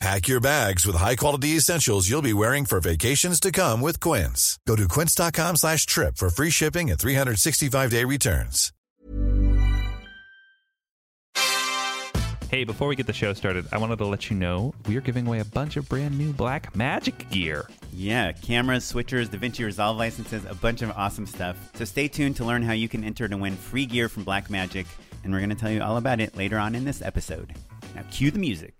Pack your bags with high-quality essentials you'll be wearing for vacations to come with Quince. Go to quince.com slash trip for free shipping and 365-day returns. Hey, before we get the show started, I wanted to let you know we are giving away a bunch of brand new Black Magic gear. Yeah, cameras, switchers, DaVinci Resolve licenses, a bunch of awesome stuff. So stay tuned to learn how you can enter to win free gear from Blackmagic, and we're going to tell you all about it later on in this episode. Now, cue the music.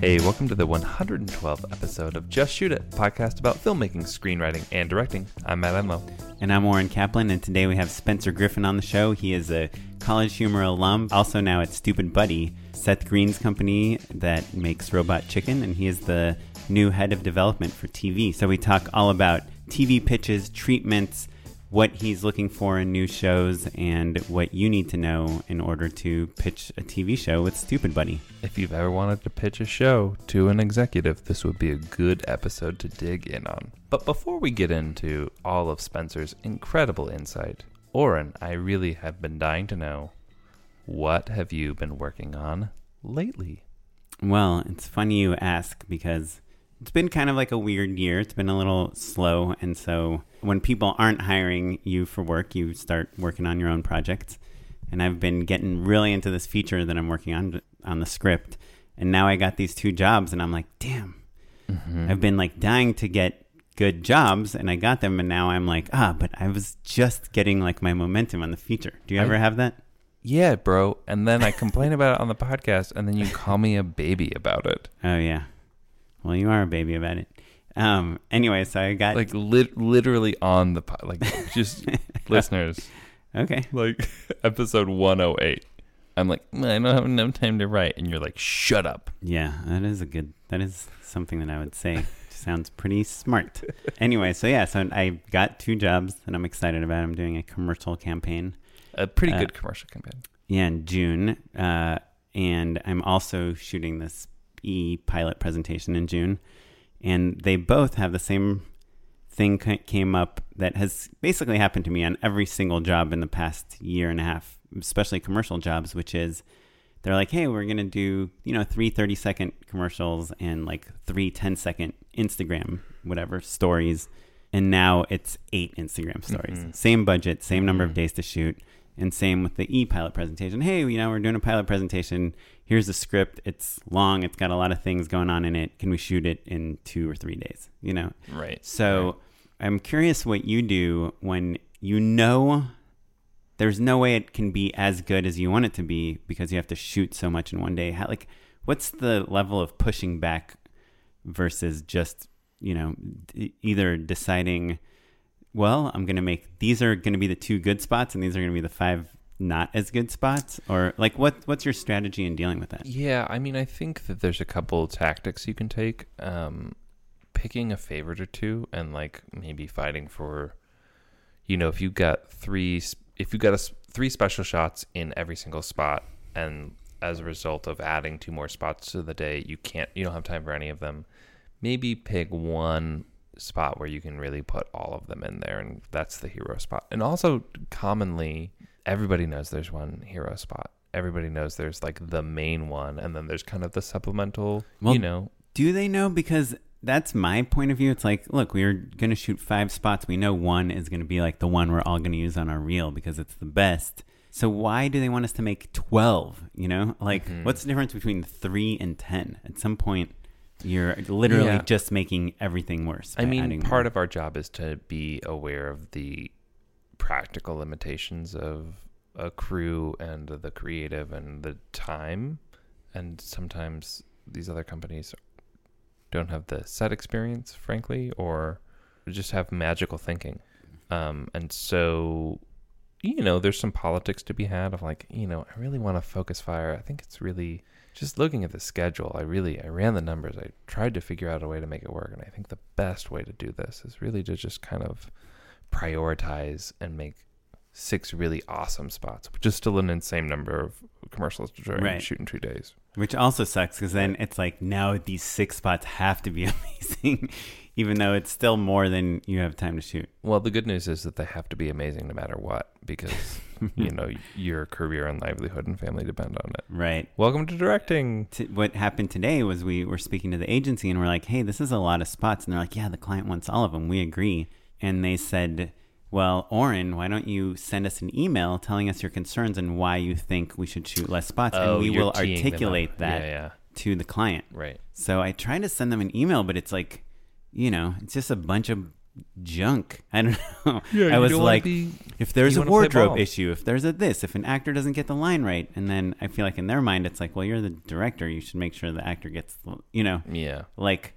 Hey, welcome to the 112th episode of Just Shoot It, podcast about filmmaking, screenwriting, and directing. I'm Matt Enlow. And I'm Oren Kaplan, and today we have Spencer Griffin on the show. He is a college humor alum, also now at Stoopid Buddy, Seth Green's company that makes Robot Chicken, and he is the new head of development for TV. So we talk all about TV pitches, treatments, what he's looking for in new shows, and what you need to know in order to pitch a TV show with Stoopid Buddy. If you've ever wanted to pitch a show to an executive, this would be a good episode to dig in on. But before we get into all of Spencer's incredible insight, Oren, I really have been dying to know what have you been working on lately? Well, it's funny you ask because it's been kind of like a weird year. It's been a little slow. And so when people aren't hiring you for work, you start working on your own projects. And I've been getting really into this feature that I'm working on on the script. And now I got these two jobs, and I'm like, damn. I've been like dying to get good jobs, and I got them. And now I'm like, ah, but I was just getting like my momentum on the feature. Do you I- ever have that? Yeah, bro. And then I complain about it on the podcast, and then you call me a baby about it. Oh, yeah. Well, you are a baby about it. Um, anyway, so I got. Like lit- literally on the pod, like just listeners, okay. like episode 108. I'm like, "Mm, I don't have enough time to write, and you're like, shut up. Yeah, that is a good. That is something that I would say sounds pretty smart. Anyway, so yeah, so I got two jobs that I'm excited about. I'm doing a commercial campaign. A pretty Uh, good commercial campaign. Yeah, in June, uh, and I'm also shooting this e pilot presentation in June, and they both have the same thing came up that has basically happened to me on every single job in the past year and a half, especially commercial jobs, which is they're like, hey, we're going to do, you know, three 30 second commercials and like three 10 second Instagram, whatever, stories. And now it's eight Instagram stories. Mm-hmm. Same budget, same number of mm-hmm. days to shoot. And same with the e pilot presentation. Hey, you know, we're doing a pilot presentation. Here's the script. It's long, it's got a lot of things going on in it. Can we shoot it in two or three days? You know? Right. So I'm curious what you do when you know there's no way it can be as good as you want it to be because you have to shoot so much in one day. How, like, what's the level of pushing back versus just you know d- either deciding, well, I'm going to make these are going to be the two good spots and these are going to be the five not as good spots, or like what what's your strategy in dealing with that? Yeah, I mean, I think that there's a couple tactics you can take. Um, picking a favorite or two, and like maybe fighting for, you know, if you got three, if you got a three special shots in every single spot, and as a result of adding two more spots to the day, you can't, you don't have time for any of them. Maybe pick one spot where you can really put all of them in there, and that's the hero spot. And also, commonly, everybody knows there's one hero spot. Everybody knows there's like the main one, and then there's kind of the supplemental. Well, you know, Do they know? Because that's my point of view. It's like, look, we're going to shoot five spots. We know one is going to be like the one we're all going to use on our reel because it's the best. So why do they want us to make 12? You know, like Mm-hmm. what's the difference between three and 10? At some point, You're literally Yeah. just making everything worse. I mean, part more. of our job is to be aware of the practical limitations of a crew and the creative and the time. And sometimes these other companies don't have the set experience, frankly, or just have magical thinking. Um, and so, you know, there's some politics to be had of like, you know, I really want to focus fire. I think it's really just looking at the schedule. I really, I ran the numbers. I tried to figure out a way to make it work. And I think the best way to do this is really to just kind of prioritize and make six really awesome spots, which is still an insane number of commercials to try and Right. shoot in two days. Which also sucks because then it's like now these six spots have to be amazing, even though it's still more than you have time to shoot. Well, the good news is that they have to be amazing no matter what, because you know your career and livelihood and family depend on it. Right. Welcome to directing. T- what happened today was we were speaking to the agency and we're like, hey, this is a lot of spots. And they're like, yeah, the client wants all of them. We agree. And they said, well, Oren, why don't you send us an email telling us your concerns and why you think we should shoot less spots? Oh, and we will articulate that Yeah, yeah. to the client. Right. So I tried to send them an email, but it's like, you know, it's just a bunch of junk. I don't know. Yeah, I was like, be- if there's a wardrobe issue, if there's a this, if an actor doesn't get the line right, and then I feel like in their mind, it's like, well, you're the director. You should make sure the actor gets, you know, Yeah. like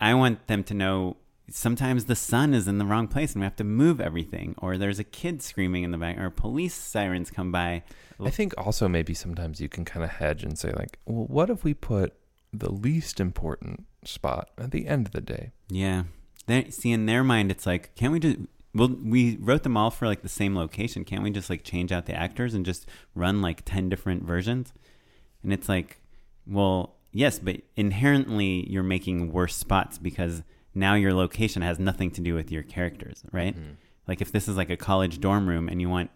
I want them to know sometimes the sun is in the wrong place and we have to move everything, or there's a kid screaming in the back, or police sirens come by. I think also maybe sometimes you can kind of hedge and say like, well, what if we put the least important spot at the end of the day? Yeah. They see in their mind it's like, can't we just well we wrote them all for like the same location. Can't we just like change out the actors and just run like 10 different versions? And it's like, well, yes, but inherently you're making worse spots because now your location has nothing to do with your characters, right? Mm-hmm. Like if this is like a college dorm room and you want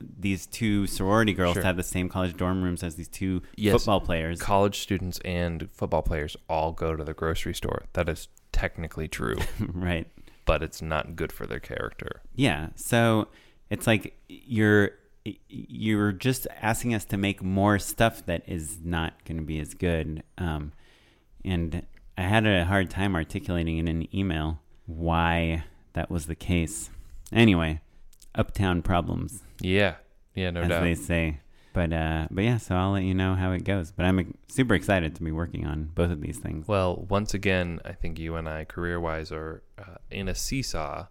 these two sorority girls Sure. to have the same college dorm rooms as these two Yes. football players. College students and football players all go to the grocery store. That is technically true, right. but it's not good for their character. Yeah. So it's like you're you're just asking us to make more stuff that is not going to be as good. Um, and I had a hard time articulating in an email why that was the case. Anyway, uptown problems, Yeah. Yeah, no doubt. as doubt. they say. But uh, but yeah, so I'll let you know how it goes. But I'm super excited to be working on both of these things. Well, once again, I think you and I, career wise, are uh, in a seesaw.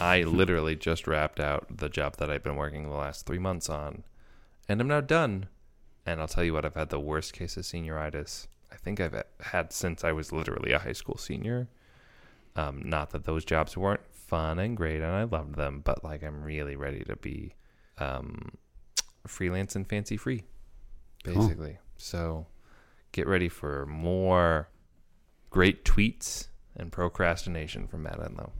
I literally just wrapped out the job that I've been working the last three months on, and I'm now done. And I'll tell you what, I've had the worst case of senioritis think I've had since I was literally a high school senior. Um, not that those jobs weren't fun and great, and I loved them, but like I'm really ready to be um, freelance and fancy free, Cool. basically. So get ready for more great tweets and procrastination from Matt Enlow.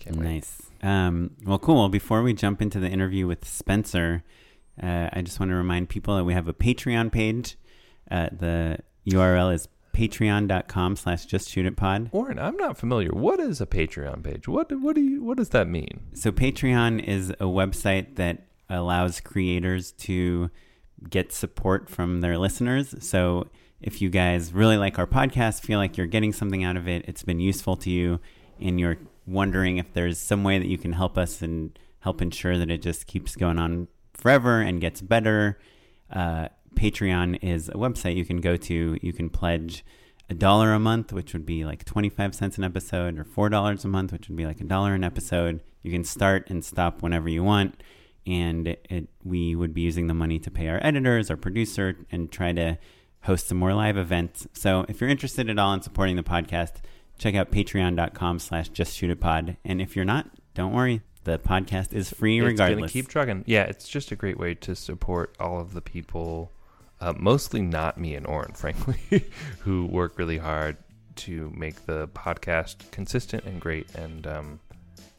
Can't. Nice. Um, well, cool. Well, before we jump into the interview with Spencer, uh, I just want to remind people that we have a Patreon page. Uh, the URL is patreon.com slash just shoot it pod. Oren, I'm not familiar. What is a Patreon page? What what do you what does that mean? So Patreon is a website that allows creators to get support from their listeners. So if you guys really like our podcast, feel like you're getting something out of it, it's been useful to you, and you're wondering if there's some way that you can help us and help ensure that it just keeps going on forever and gets better, uh, Patreon is a website you can go to. You can pledge a dollar a month, which would be like 25 cents an episode, or $4 a month, which would be like a dollar an episode. You can start and stop whenever you want. And it, we would be using the money to pay our editors, our producer, and try to host some more live events. So if you're interested at all in supporting the podcast, check out patreon.com slash just shoot it pod. And if you're not, don't worry. The podcast is free It's regardless. gonna keep trucking. Yeah, it's just a great way to support all of the people, uh, mostly not me and Oren, frankly, who work really hard to make the podcast consistent and great. And um,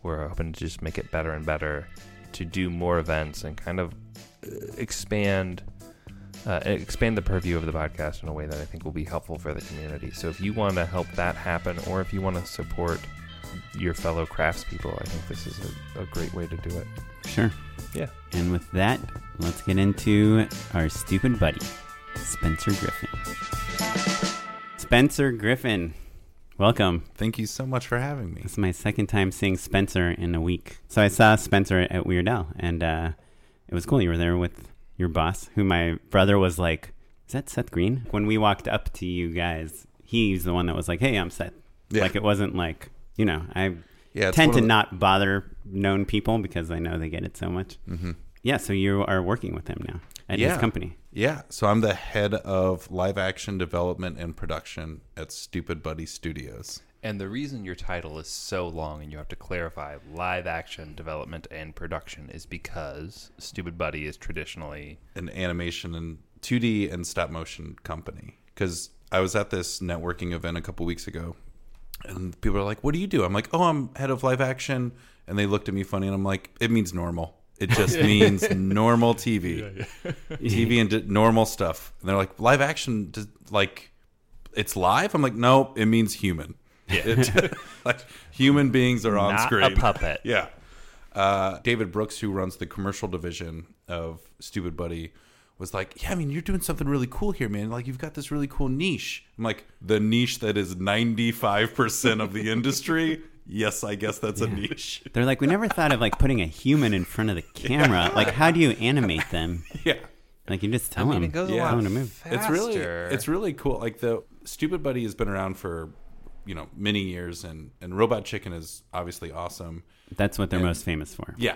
we're hoping to just make it better and better, to do more events and kind of uh, expand. Uh, expand the purview of the podcast in a way that I think will be helpful for the community. So, if you want to help that happen, or if you want to support your fellow craftspeople, I think this is a, a great way to do it. Sure. Yeah. And with that, let's get into our stupid buddy, Spencer Griffin. Spencer Griffin, Welcome. Thank you so much for having me. This is my second time seeing Spencer in a week. So I saw Spencer at Weird Al, and uh, it was cool. You were there with your boss, who my brother was like, "Is that Seth Green?" When we walked up to you guys, he's the one that was like, "Hey, I'm Seth." Yeah. Like it wasn't like you know I Yeah, tend to the- not bother known people because I know they get it so much. Mm-hmm. Yeah, so you are working with him now at his company. Yeah. So I'm the head of live action development and production at Stoopid Buddy Stoodios. And the reason your title is so long and you have to clarify live action development and production is because Stoopid Buddy is traditionally an animation and 2D and stop motion company. Because I was at this networking event a couple weeks ago, and people are like, "What do you do?" I'm like, "Oh, I'm head of live action," and they looked at me funny, and I'm like, "It means normal. It just means normal TV, TV and d- normal stuff." And they're like, "Live action, does, like, it's live?" I'm like, "No, it means human. It- like human beings are on Not a puppet. Yeah. Uh, David Brooks, who runs the commercial division of Stoopid Buddy, was like, "Yeah, I mean, you're doing something really cool here, man. Like, you've got this really cool niche." I'm like, "The niche that is 95 percent of the industry." Yes, I guess that's a niche. They're like, we never thought of like putting a human in front of the camera. Like, how do you animate them? Yeah, Like, you just tell I mean, them. it goes a lot Tell them to move. it's really it's really cool. Like the Stoopid Buddy has been around for you know many years, and and Robot Chicken is obviously awesome. That's what they're And- most famous for. Yeah.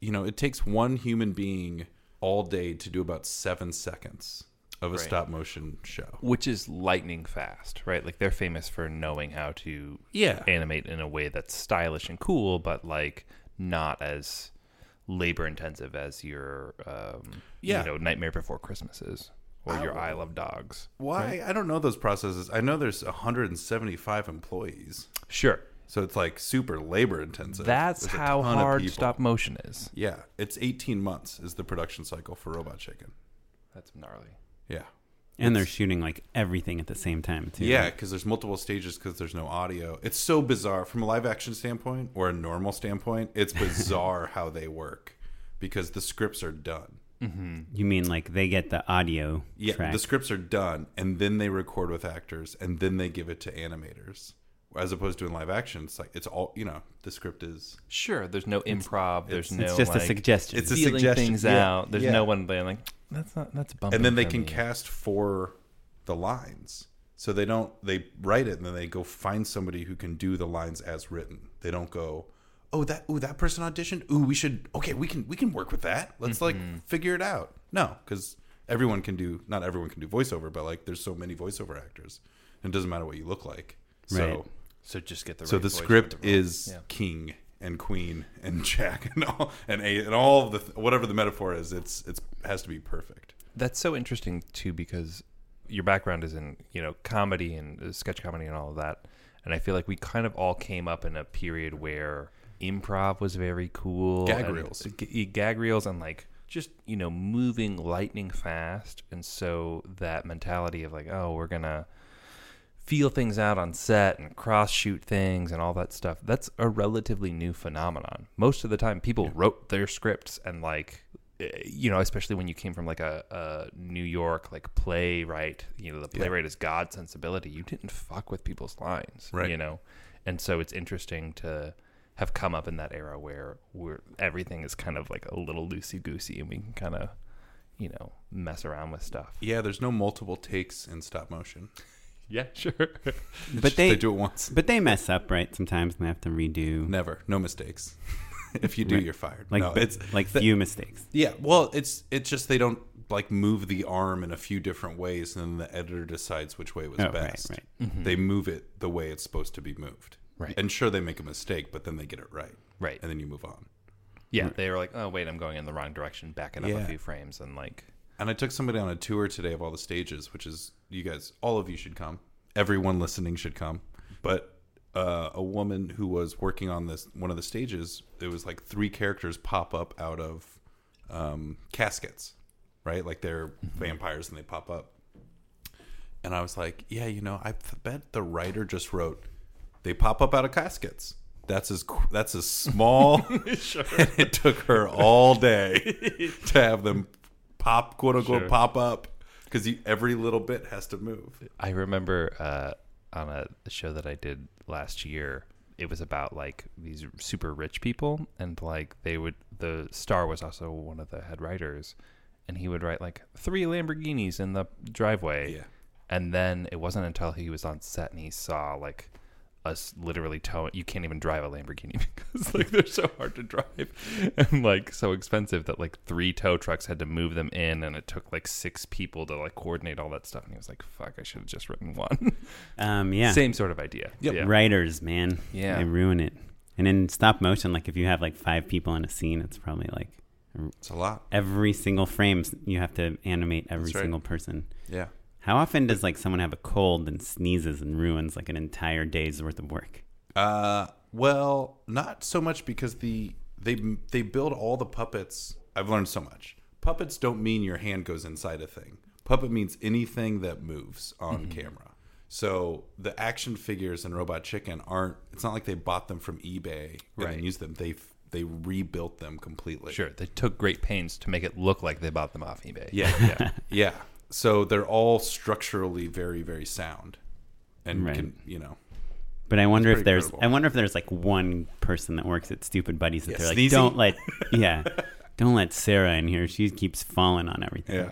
You know, it takes one human being all day to do about seven seconds of a Right. stop motion show. which is lightning fast, right? Like they're famous for knowing how to Yeah. animate in a way that's stylish and cool, but like not as labor intensive as your um, Yeah. you know Nightmare Before Christmas is or your Isle of Dogs. Why? I don't know those processes. I know there's 175 employees. Sure, So it's like super labor intensive. that's There's how hard stop motion is. Yeah. It's 18 months is the production cycle for Robot Chicken. That's gnarly. Yeah. And they're shooting like everything at the same time, too. Yeah, because there's multiple stages because there's no audio. It's so bizarre from a live action standpoint or a normal standpoint. It's bizarre how they work because the scripts are done. Mm-hmm. You mean like they get the audio Yeah, track? the scripts are done, and then they record with actors, and then they give it to animators. As opposed to in live action, it's like it's all you know. The script is Sure, there's no improv. There's no. it's just like, a suggestion. It's a Feeling suggestion. things Yeah, out. There's yeah. no one being like, that's not that's bumping. and then they for can me." cast for the lines. So they don't they write it and then they go find somebody who can do the lines as written. They don't go, "Oh, that ooh that person auditioned. Ooh, we should Okay, we can we can work with that. Let's like mm-hmm. figure it out." No, cuz everyone can do not everyone can do voiceover, but like there's so many voiceover actors. And it doesn't matter what you look like. So Right. So just get the. so right the voice script the is Yeah. king and queen and jack and all and a and all of the whatever the metaphor is, it's it's has to be perfect. That's so interesting too because your background is in you know comedy and uh, sketch comedy and all of that, and I feel like we kind of all came up in a period where improv was very cool, Gag and- reels. g- gag reels, and like just you know moving lightning fast, and so that mentality of like oh we're gonna feel things out on set and cross shoot things and all that stuff that's a relatively new phenomenon. Most of the time people wrote their scripts and like eh, you know especially when you came from like a, a new york like playwright you know the playwright is god sensibility. You didn't fuck with people's lines Right. you know? And so it's interesting to have come up in that era where where everything is kind of like a little loosey goosey and we can kind of you know mess around with stuff. Yeah, there's no multiple takes in stop motion. Yeah sure but they, they do it once. But they mess up, right? Sometimes and they have to redo. Never, no mistakes. if you do, Right. you're fired. Like no, it's like the- few mistakes. yeah. Well, it's it's just they don't like move the arm in a few different ways, and then the editor decides which way was Oh, right, best. right. Mm-hmm. They move it the way it's supposed to be moved. Right. And sure, they make a mistake, but then they get it right. Right. And then you move on. Yeah, they were like, "Oh wait, I'm going in the wrong direction." Back it up Yeah. a few frames and like, And I took somebody on a tour today of all the stages, which is you guys, all of you should come. Everyone listening should come. But uh, a woman who was working on this one of the stages, it was like three characters pop up out of um, caskets, right? Like they're vampires and they pop up. And I was like, yeah, you know, I bet the writer just wrote, they pop up out of caskets. That's as that's as small. and it took her all day to have them pop, quote unquote, Sure. pop up because every little bit has to move. I remember uh, on a show that I did last year. It was about like these super rich people, and like they would. The star was also one of the head writers, and he would write like three Lamborghinis in the driveway. Yeah. And then it wasn't until he was on set and he saw like us literally towing. You can't even drive a Lamborghini because like they're so hard to drive and like so expensive that like three tow trucks had to move them in, and it took like six people to like coordinate all that stuff. And he was like, "Fuck, I should have just written one." Um, yeah. Same sort of idea. Yep. Yeah. Writers, man. Yeah. They ruin it. And in stop motion, like if you have like five people in a scene, it's probably like It's a lot. every single frame you have to animate every right. single person. Yeah. How often does like someone have a cold and sneezes and ruins like an entire day's worth of work? Uh, well, not so much because the they they build all the puppets. I've learned so much. Puppets don't mean your hand goes inside a thing. Puppet means anything that moves on camera. So the action figures in Robot Chicken aren't. It's not like they bought them from eBay and Right. then used them. They they rebuilt them completely. Sure, they took great pains to make it look like they bought them off eBay. Yeah, yeah, yeah. So they're all structurally very, very sound, and Right. can you know But I wonder if there's credible. I wonder if there's like one person that works at Stoopid Buddies that Yeah, they're like, Sneezy? don't let yeah, don't let Sarah in here. She keeps falling on everything. Yeah.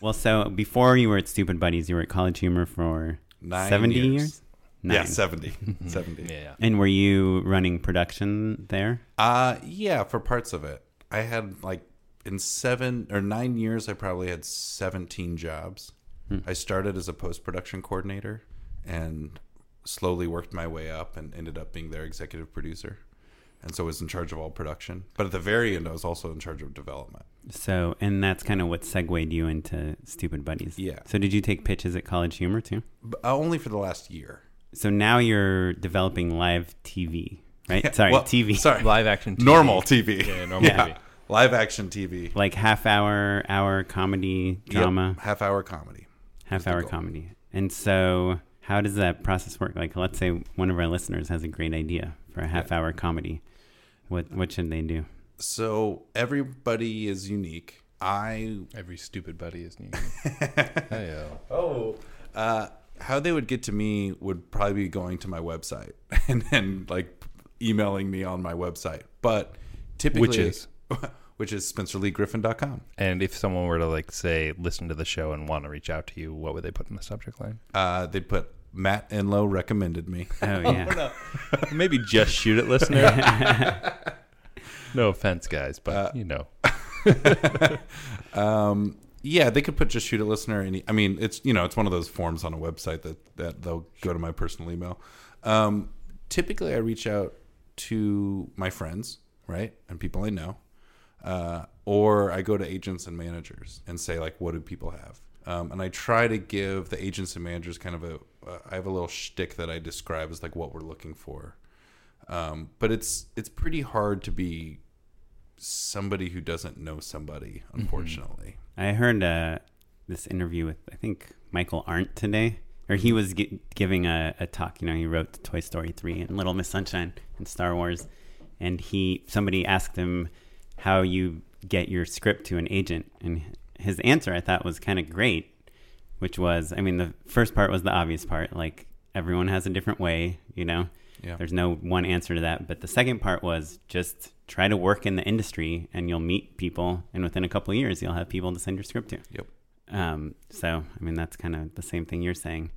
Well, so before you were at Stoopid Buddies, you were at College Humor for Nine seventy years. years. yeah Nine. 70, 70. yeah. And were you running production there? Uh yeah, for parts of it. I had like in 7 or 9 years I probably had 17 jobs. I started as a post-production coordinator and slowly worked my way up and ended up being their executive producer. And so I was in charge of all production. But at the very end I was also in charge of development. So, and that's kind of what segued you into Stoopid Buddies. Yeah. So, did you take pitches at College Humor too? But uh, only for the last year. So now you're developing live TV, right? Sorry, Well, TV. Sorry. Live action TV. Normal TV. Yeah, normal Yeah. TV. Live action TV. Like half hour, hour comedy, drama, Yep. Half hour comedy. half hour comedy. And so, how does that process work? Like, let's say one of our listeners has a great idea for a half hour comedy. What what should they do? So everybody is unique. I Every stupid buddy is new. hey, oh uh, how they would get to me would probably be going to my website and then like emailing me on my website. But typically, Which is? which is spencerleegriffin.com. And if someone were to like say listen to the show and want to reach out to you, what would they put in the subject line? Uh, they'd put Matt Enlow recommended me. Oh yeah, Maybe just shoot it, listener. no offense, guys, but you know. Um, yeah, they could put just shoot a listener. Any, I mean, it's you know, it's one of those forms on a website that that they'll go to my personal email. Um, typically, I reach out to my friends, right, and people I know, uh, or I go to agents and managers and say like, what do people have? Um, and I try to give the agents and managers kind of a. Uh, I have a little shtick that I describe as like what we're looking for. Um, but it's it's pretty hard to be somebody who doesn't know somebody, unfortunately. I heard uh, this interview with I think Michael Arndt today, or he was gi- giving a, a talk. You know, he wrote Toy Story three and Little Miss Sunshine and Star Wars, and he somebody asked him how you get your script to an agent, and his answer I thought was kind of great, which was I mean the first part was the obvious part, like everyone has a different way, you know. Yeah. There's no one answer to that, but the second part was just try to work in the industry, and you'll meet people, and within a couple of years, you'll have people to send your script to. Yep. Um, so, I mean, that's kind of the same thing you're saying.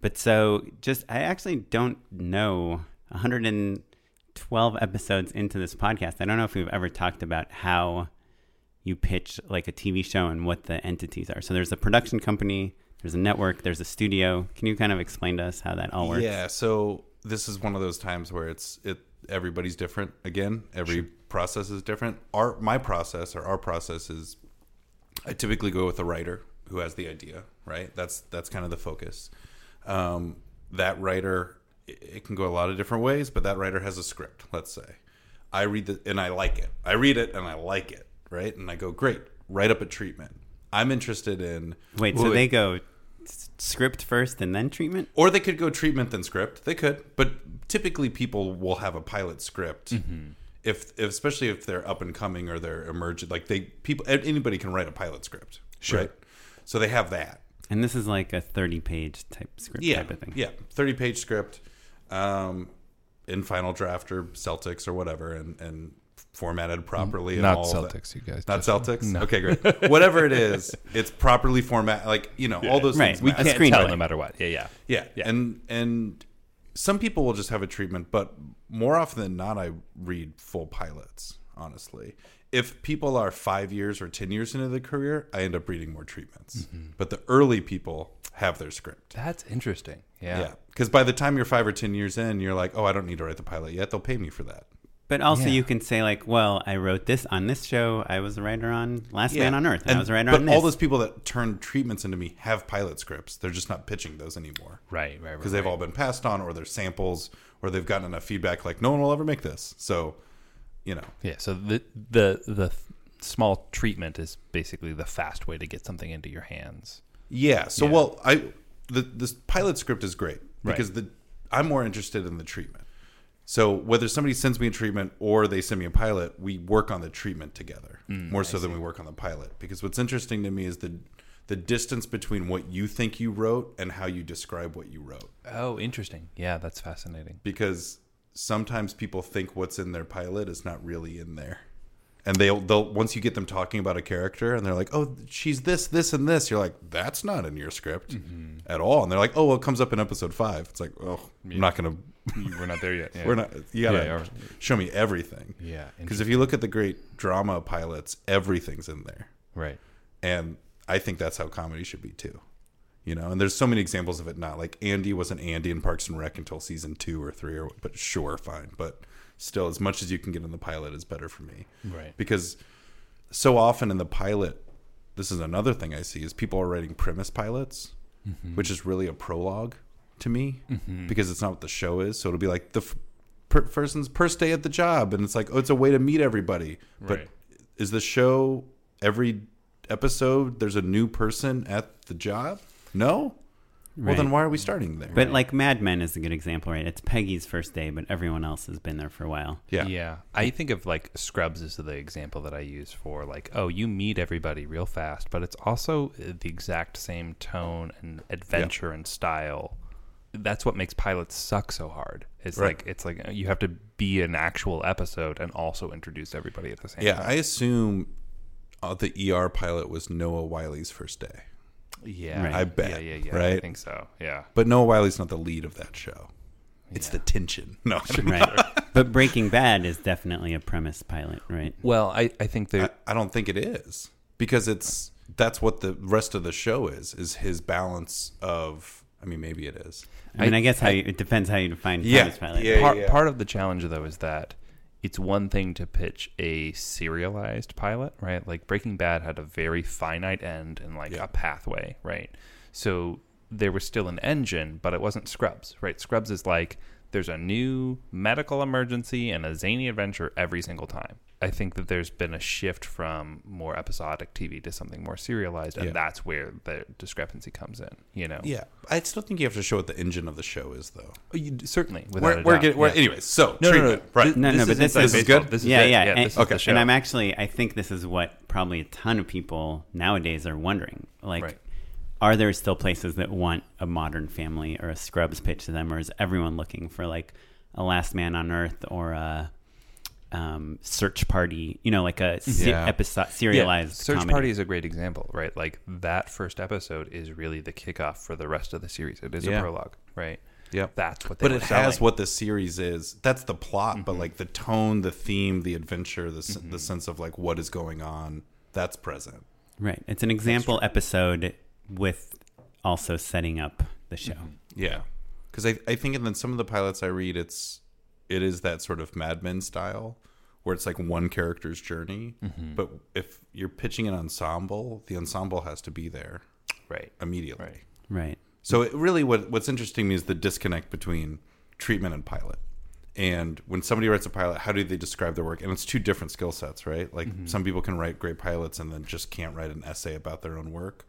But so, just, I actually don't know 112 episodes into this podcast. I don't know if we've ever talked about how you pitch like a TV show and what the entities are. So, there's a production company, there's a network, there's a studio. Can you kind of explain to us how that all works? Yeah. So this is one of those times where it's it everybody's different. Again, every process is different. Our my process or our process is I typically go with a writer who has the idea. Right. That's that's kind of the focus. Um, that writer it, it can go a lot of different ways, but that writer has a script. Let's say I read the and I like it. I read it and I like it. Right. And I go great. Write up a treatment. I'm interested in Wait, so they go script first and then treatment? Or they could go treatment then script. They could, but typically people will have a pilot script. Mm-hmm. If, if especially if they're up and coming or they're emergent, like they people anybody can write a pilot script, right? So they have that. And this is like a 30 page type script yeah, type of thing. Yeah, thirty page script, um, in Final Draft or Celtx or whatever, and and formatted properly. and Not all of that. Celtx, you guys. Not Celtics. No. Okay, great. Whatever it is, it's properly format. Like you know, all those Right. things. We matter. can't tell no matter what. Yeah, yeah. Yeah. Yeah. And and some people will just have a treatment, but more often than not I read full pilots, honestly. If people are 5 years or 10 years into the career, I end up reading more treatments. Mm-hmm. But the early people have their script. That's interesting. Yeah. Yeah. Cuz by the time you're 5 or 10 years in, you're like, "Oh, I don't need to write the pilot yet. They'll pay me for that." But also, Yeah. you can say, like, well, I wrote this on this show. I was a writer on Last Man on Earth. And I was a writer but on this. all those people that turn treatments into me have pilot scripts. They're just not pitching those anymore. Right, right, right. because they've right. all been passed on or they're samples or they've gotten enough feedback like no one will ever make this so you know Yeah, so the the the small treatment is basically the fast way to get something into your hands. yeah so Yeah. well i the this pilot script is great Right. because the i'm more interested in the treatment so whether somebody sends me a treatment or they send me a pilot we work on the treatment together Mm, more so than we work on the pilot because what's interesting to me is the the distance between what you think you wrote and how you describe what you wrote Oh, interesting. Yeah, that's fascinating. because sometimes people think what's in their pilot is not really in there. And they'll they'll once you get them talking about a character and they're like, "Oh, she's this, this, and this," you're like, "That's not in your script mm-hmm. at all." And they're like, "Oh, well, it comes up in episode five. It's like, "Oh, I'm not gonna. We're not there yet. Yeah. We're not. You gotta Yeah, yeah. show me everything. Yeah, Because if you look at the great drama pilots, everything's in there, Right. and I think that's how comedy should be too. You know, and there's so many examples of it not. Like Andy wasn't Andy in Parks and Rec until season two or three, or but sure, fine. But still, as much as you can get in the pilot is better for me, Right. Because so often in the pilot, this is another thing I see is people are writing premise pilots, mm-hmm. which is really a prologue to me mm-hmm. because it's not what the show is. So it'll be like the f- per- person's first day at the job, and it's like, oh, it's a way to meet everybody. But Right. is the show every episode? There's a new person at the job. No. Well, Right. then why are we starting there? But like Mad Men is a good example, right? It's Peggy's first day, but everyone else has been there for a while. yeah, Yeah. I think of like Scrubs as the example that I use for like, oh, you meet everybody real fast, but it's also the exact same tone and adventure and style. That's what makes pilots suck so hard. It's Right. like it's like you have to be an actual episode and also introduce everybody at the same yeah. time. Yeah, I assume uh, the ER pilot was Noah Wyle's first day. Yeah. Right. I bet, Yeah, yeah, yeah. Right, I think so. Yeah. But Noah Wyle's not the lead of that show. It's the tension. No, Right. but Breaking Bad is definitely a premise pilot, right? Well, I, I think I, there I don't think it is because it's that's what the rest of the show is is his balance of. I mean, maybe it is. I mean, I, I- guess how you, it depends how you define Yeah, premise pilot. yeah. part, part of the challenge though is that it's one thing to pitch a serialized pilot, right? Like Breaking Bad had a very finite end and like Yeah. a pathway, right? So there was still an engine, but it wasn't Scrubs, right? Scrubs is like there's a new medical emergency and a zany adventure every single time. I think that there's been a shift from more episodic TV to something more serialized, and Yeah. that's where the discrepancy comes in. You know, Yeah, I still think you have to show what the engine of the show is, though. Oh, you- certainly. Without We're, a we're doubt, getting. We're, yeah. Anyways, so No, no, no. treatment, right? No, no, but this is- This is good? This is yeah, it. yeah. yeah and, this is the show. and I'm actually, I think this is what probably a ton of people nowadays are wondering. Like, Right. Are there still places that want a modern family or a Scrubs pitch to them, or is everyone looking for like a Last Man on Earth or a um, Search Party? You know, like a se- Yeah. episode serialized Search comedy. Party is a great example, right? Like that first episode is really the kickoff for the rest of the series. It is Yeah. a prologue, right? Yep. That's what they But were it has selling. Mm-hmm. what the series is. That's the plot, but like the tone, the theme, the adventure, the s the sense of like what is going on, that's present. Right. It's an example episode with also setting up the show. Yeah, because I I think and then some of the pilots I read, it's it is that sort of Mad Men style where it's like one character's journey. Mm-hmm. But if you're pitching an ensemble, the ensemble has to be there right. immediately. Right. Right. So it really, what what's interesting to me is the disconnect between treatment and pilot. And when somebody writes a pilot, how do they describe their work? And it's two different skill sets, right? Like some people can write great pilots and then just can't write an essay about their own work,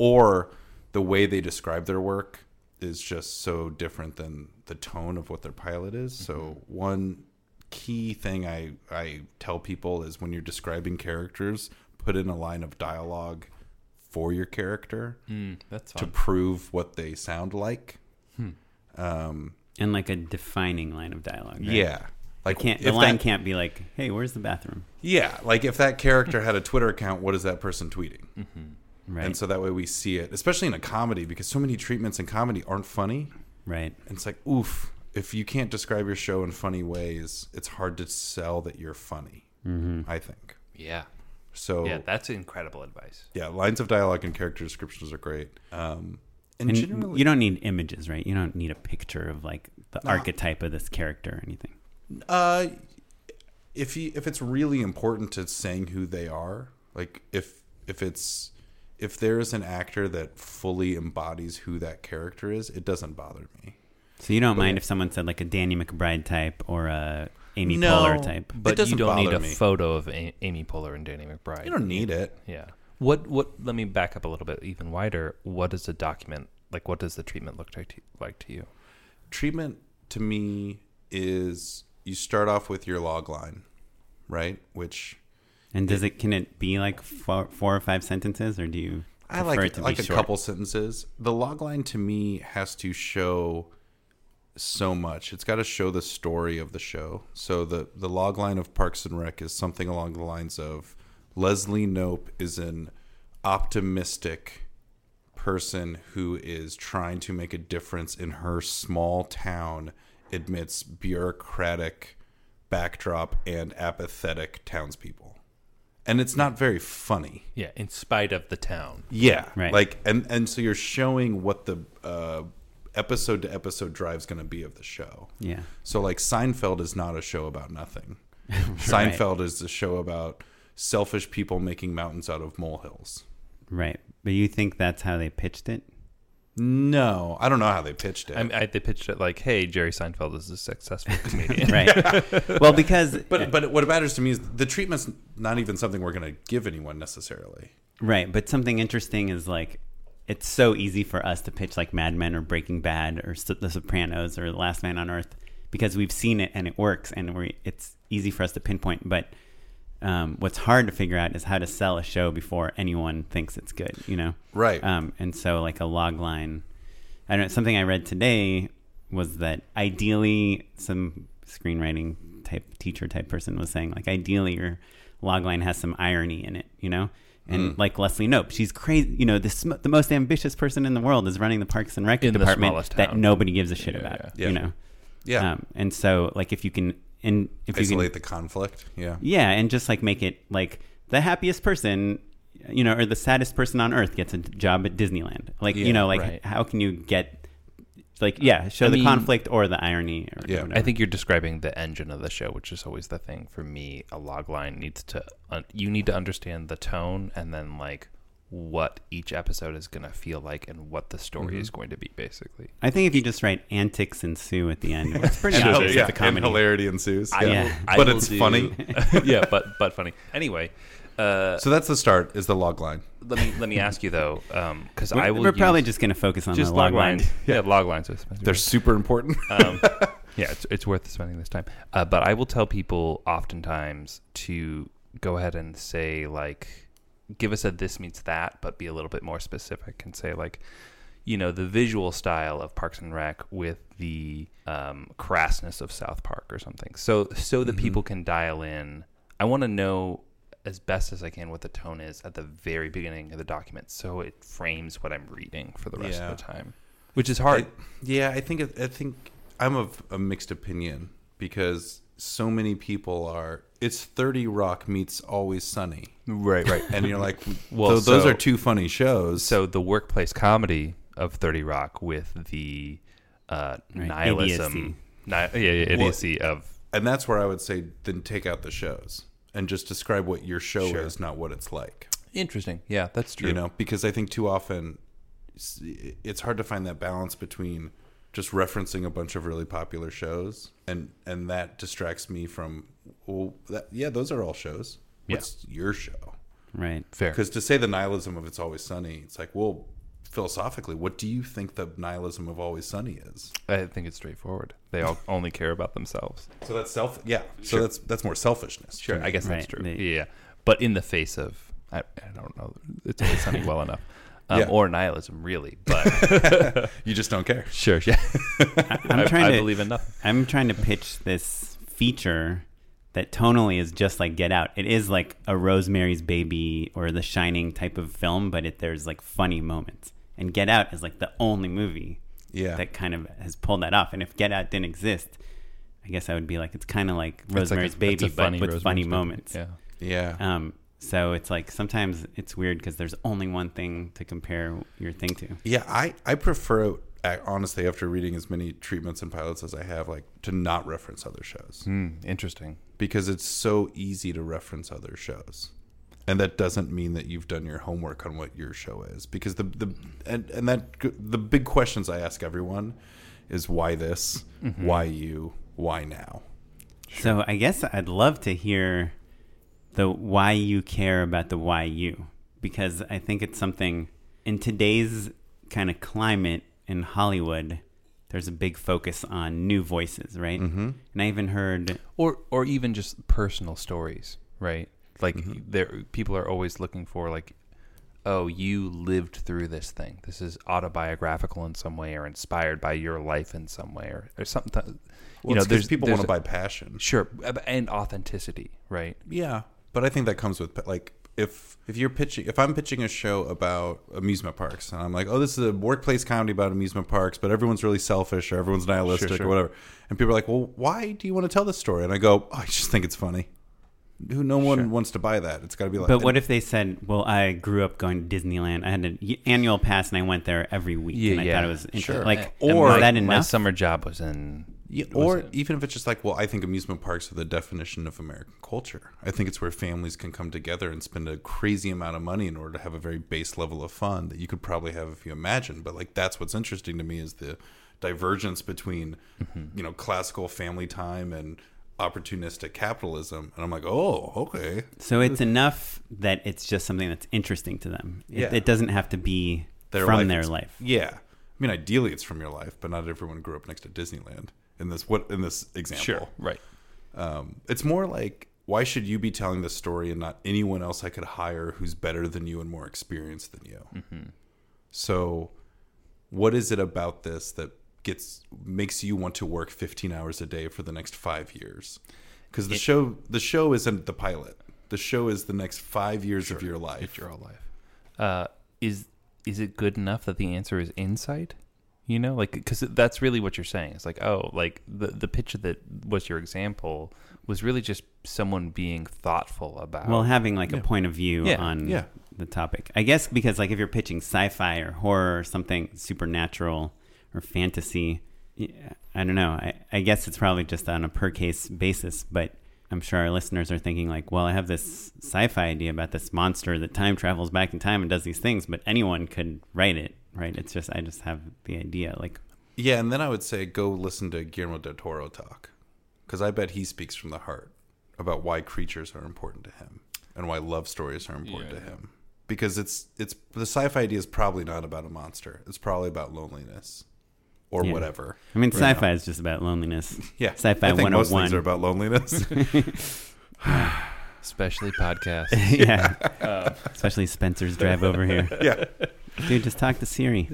or the way they describe their work is just so different than the tone of what their pilot is. So one key thing I I tell people is when you're describing characters, put in a line of dialogue for your character Mm, that's to prove what they sound like. Um, and like a defining line of dialogue. right? Yeah, like Can't, the line that- can't be like, "Hey, where's the bathroom?" Yeah, like if that character had a Twitter account, what is that person tweeting? Right. And so that way we see it, especially in a comedy, because so many treatments in comedy aren't funny. right. And it's like, oof, if you can't describe your show in funny ways, it's hard to sell that you're funny. I think. yeah. So Yeah, that's incredible advice. yeah, lines of dialogue and character descriptions are great. Um, and, And generally, you don't need images, right? You don't need a picture of like the archetype of this character or anything. uh, if you if it's really important to saying who they are, like if if it's if there is an actor that fully embodies who that character is, it doesn't bother me. So you don't mind if someone said like a Danny McBride type or a Amy No. Poehler type. But you doesn't don't need a me. photo of a- Amy Poehler and Danny McBride. You don't need it. Yeah. What? What? Let me back up a little bit, even wider. What does a document like? What does the treatment look like to, like to you? treatment to me is you start off with your log line, right? Which And does it can it be like four, four or five sentences, or do you? I prefer like it to like a short? couple sentences. The log line to me has to show so much. It's got to show the story of the show. So the the log line of Parks and Rec is something along the lines of Leslie Knope is an optimistic person who is trying to make a difference in her small town amidst bureaucratic backdrop and apathetic townspeople. And it's not very funny. Yeah, in spite of the town. Yeah, Right. Like, and and so you're showing what the uh, episode to episode drive is going to be of the show. Yeah. So like Seinfeld is not a show about nothing. Seinfeld is a show about selfish people making mountains out of molehills. Right. But you think that's how they pitched it? No, I don't know how they pitched it. I, I, they pitched it like, "Hey, Jerry Seinfeld is a successful comedian." Right. well, because but but what matters to me is the treatment's not even something we're going to give anyone necessarily. Right, but something interesting is like it's so easy for us to pitch like Mad Men or Breaking Bad or The Sopranos or The Last Man on Earth because we've seen it and it works and we it's easy for us to pinpoint. But um, what's hard to figure out is how to sell a show before anyone thinks it's good. You know, Right. Um, and so like a log line. I don't know. Something I read today was that ideally some screenwriting type teacher type person was saying like ideally your log line has some irony in it, you know. And like Leslie Knope, she's crazy. You know, the sm- the most ambitious person in the world is running the Parks and Rec In department smallest that nobody gives a shit Yeah, about. yeah. You know. Yeah. Um, and so like if you can and if you Isolate can the conflict. Yeah. yeah, and just like make it like the happiest person, you know, or the saddest person on earth gets a job at Disneyland. Like, Yeah, you know, like right. how can you get like yeah, show I the mean- conflict or the irony or Yeah. whatever. I think you're describing the engine of the show, which is always the thing for me. A log line needs to un- you need to understand the tone and then like what each episode is going to feel like and what the story Mm-hmm. is going to be basically. I think if you just write antics ensue at the end, it's pretty And, obvious yeah, it's a comedy. and hilarity ensues. I Yeah. Yeah. I but it's do- funny. yeah, but but funny. Anyway, uh, So that's the start. Is the log line. let me let me ask you though, because We're, I will. we're probably just going to focus on just the log lines. line. Yeah, log lines. are- They're super important. um, yeah, it's, it's worth spending this time. Uh, but I will tell people oftentimes to go ahead and say like, give us a this means that, but be a little bit more specific and say like, you know, the visual style of Parks and Rec with the um, crassness of South Park or something. So so that people can dial in. I want to know as best as I can what the tone is at the very beginning of the document, so it frames what I'm reading for the rest Yeah. of the time, which is hard. I- yeah, I think I think I'm of a mixed opinion because so many people are. It's Thirty Rock meets Always Sunny, right, right. and you're like, Well, well, those so- are two funny shows. So the workplace comedy of Thirty Rock with the uh, Right, nihilism, ni- yeah, yeah, idiocy of and that's where I would say then take out the shows and just describe what your show Sure. is, not what it's like. interesting. Yeah, that's true. You know, because I think too often it's hard to find that balance between just referencing a bunch of really popular shows and and that distracts me from well that yeah those are all shows Yeah. what's your show Right. fair. because to say the nihilism of it's always sunny it's like well philosophically what do you think the nihilism of always sunny is I think it's straightforward. They all only care about themselves. so that's self yeah so that's that's more selfishness Sure, I guess that's true. they- yeah, but in the face of I, I don't know. It's, it's not well enough. Um, Yeah. Or nihilism, really. But You just don't care. sure, yeah. I'm trying I to believe in nothing. I'm trying to pitch this feature that tonally is just like Get Out. It is like a Rosemary's Baby or The Shining type of film, but it, there's like funny moments. And Get Out is like the only movie Yeah. that kind of has pulled that off. And if Get Out didn't exist, I guess I would be like, it's kind of like It's like a- Rosemary's Baby, a but funny with Rosemary's funny Baby. moments. Yeah. Yeah. Um, so it's like sometimes it's weird because there's only one thing to compare your thing to. Yeah, I, I prefer uh, honestly after reading as many treatments and pilots as I have, like to not reference other shows Hmm, interesting. because it's so easy to reference other shows, and that doesn't mean that you've done your homework on what your show is. Because the the and and that the big questions I ask everyone is why this, why you, why now. So I guess I'd love to hear the why you care about the why you because I think it's something in today's kind of climate in Hollywood. There's a big focus on new voices, right? Mm-hmm. And I even heard or or even just personal stories, right? Like Mm-hmm. there, people are always looking for like, oh, you lived through this thing. This is autobiographical in some way, or inspired by your life in some way, or, or something. Well, you know, there's people there's want to buy passion. sure, and authenticity, right? Yeah, but I think that comes with like if if you're pitching if I'm pitching a show about amusement parks and I'm like, oh, this is a workplace comedy about amusement parks, but everyone's really selfish or everyone's nihilistic Sure, sure. or whatever, and people are like, well, why do you want to tell this story? And I go, oh, I just think it's funny. Who no one wants to buy that. It's got to be like. But what if they said, "Well, I grew up going to Disneyland. I had an annual pass, and I went there every week, Yeah, and I yeah, thought it was interesting." sure. Like, Or- is that my enough? summer job was in, Yeah, or even if it's just like, well, I think amusement parks are the definition of American culture. I think it's where families can come together and spend a crazy amount of money in order to have a very base level of fun that you could probably have if you imagine. But like that's what's interesting to me is the divergence between mm-hmm. you know classical family time and opportunistic capitalism. And I'm like, oh, okay. so it's enough that it's just something that's interesting to them. It, Yeah. it doesn't have to be Their from life their life. Yeah. I mean, ideally it's from your life, but not everyone grew up next to Disneyland in this what in this example. Sure, right. Um, it's more like why should you be telling this story and not anyone else I could hire who's better than you and more experienced than you? So, what is it about this that gets makes you want to work 15 hours a day for the next five years? Because the show the show isn't the pilot. The show is the next five years of your life. Your whole life. Uh, is is it good enough that the answer is insight? You know, like because that's really what you're saying. It's like, oh, like the the picture that was your example was really just someone being thoughtful about. Well, having like a point of view Yeah, on yeah. the topic. I guess because like if you're pitching sci-fi or horror or something supernatural or fantasy, I don't know. I, I guess it's probably just on a per case basis, but I'm sure our listeners are thinking like, well, I have this sci-fi idea about this monster that time travels back in time and does these things, but anyone could write it, right? It's just I just have the idea like Yeah, and then I would say go listen to Guillermo del Toro talk, because I bet he speaks from the heart about why creatures are important to him and why love stories are important to him. Because it's it's the sci-fi idea is probably not about a monster. It's probably about loneliness or Yeah. whatever. I mean, you sci-fi is just about loneliness. Yeah, sci-fi I think most things are about loneliness. especially podcasts. yeah. Uh, especially Spencer's drive over here. yeah, Dude, just talk to Siri.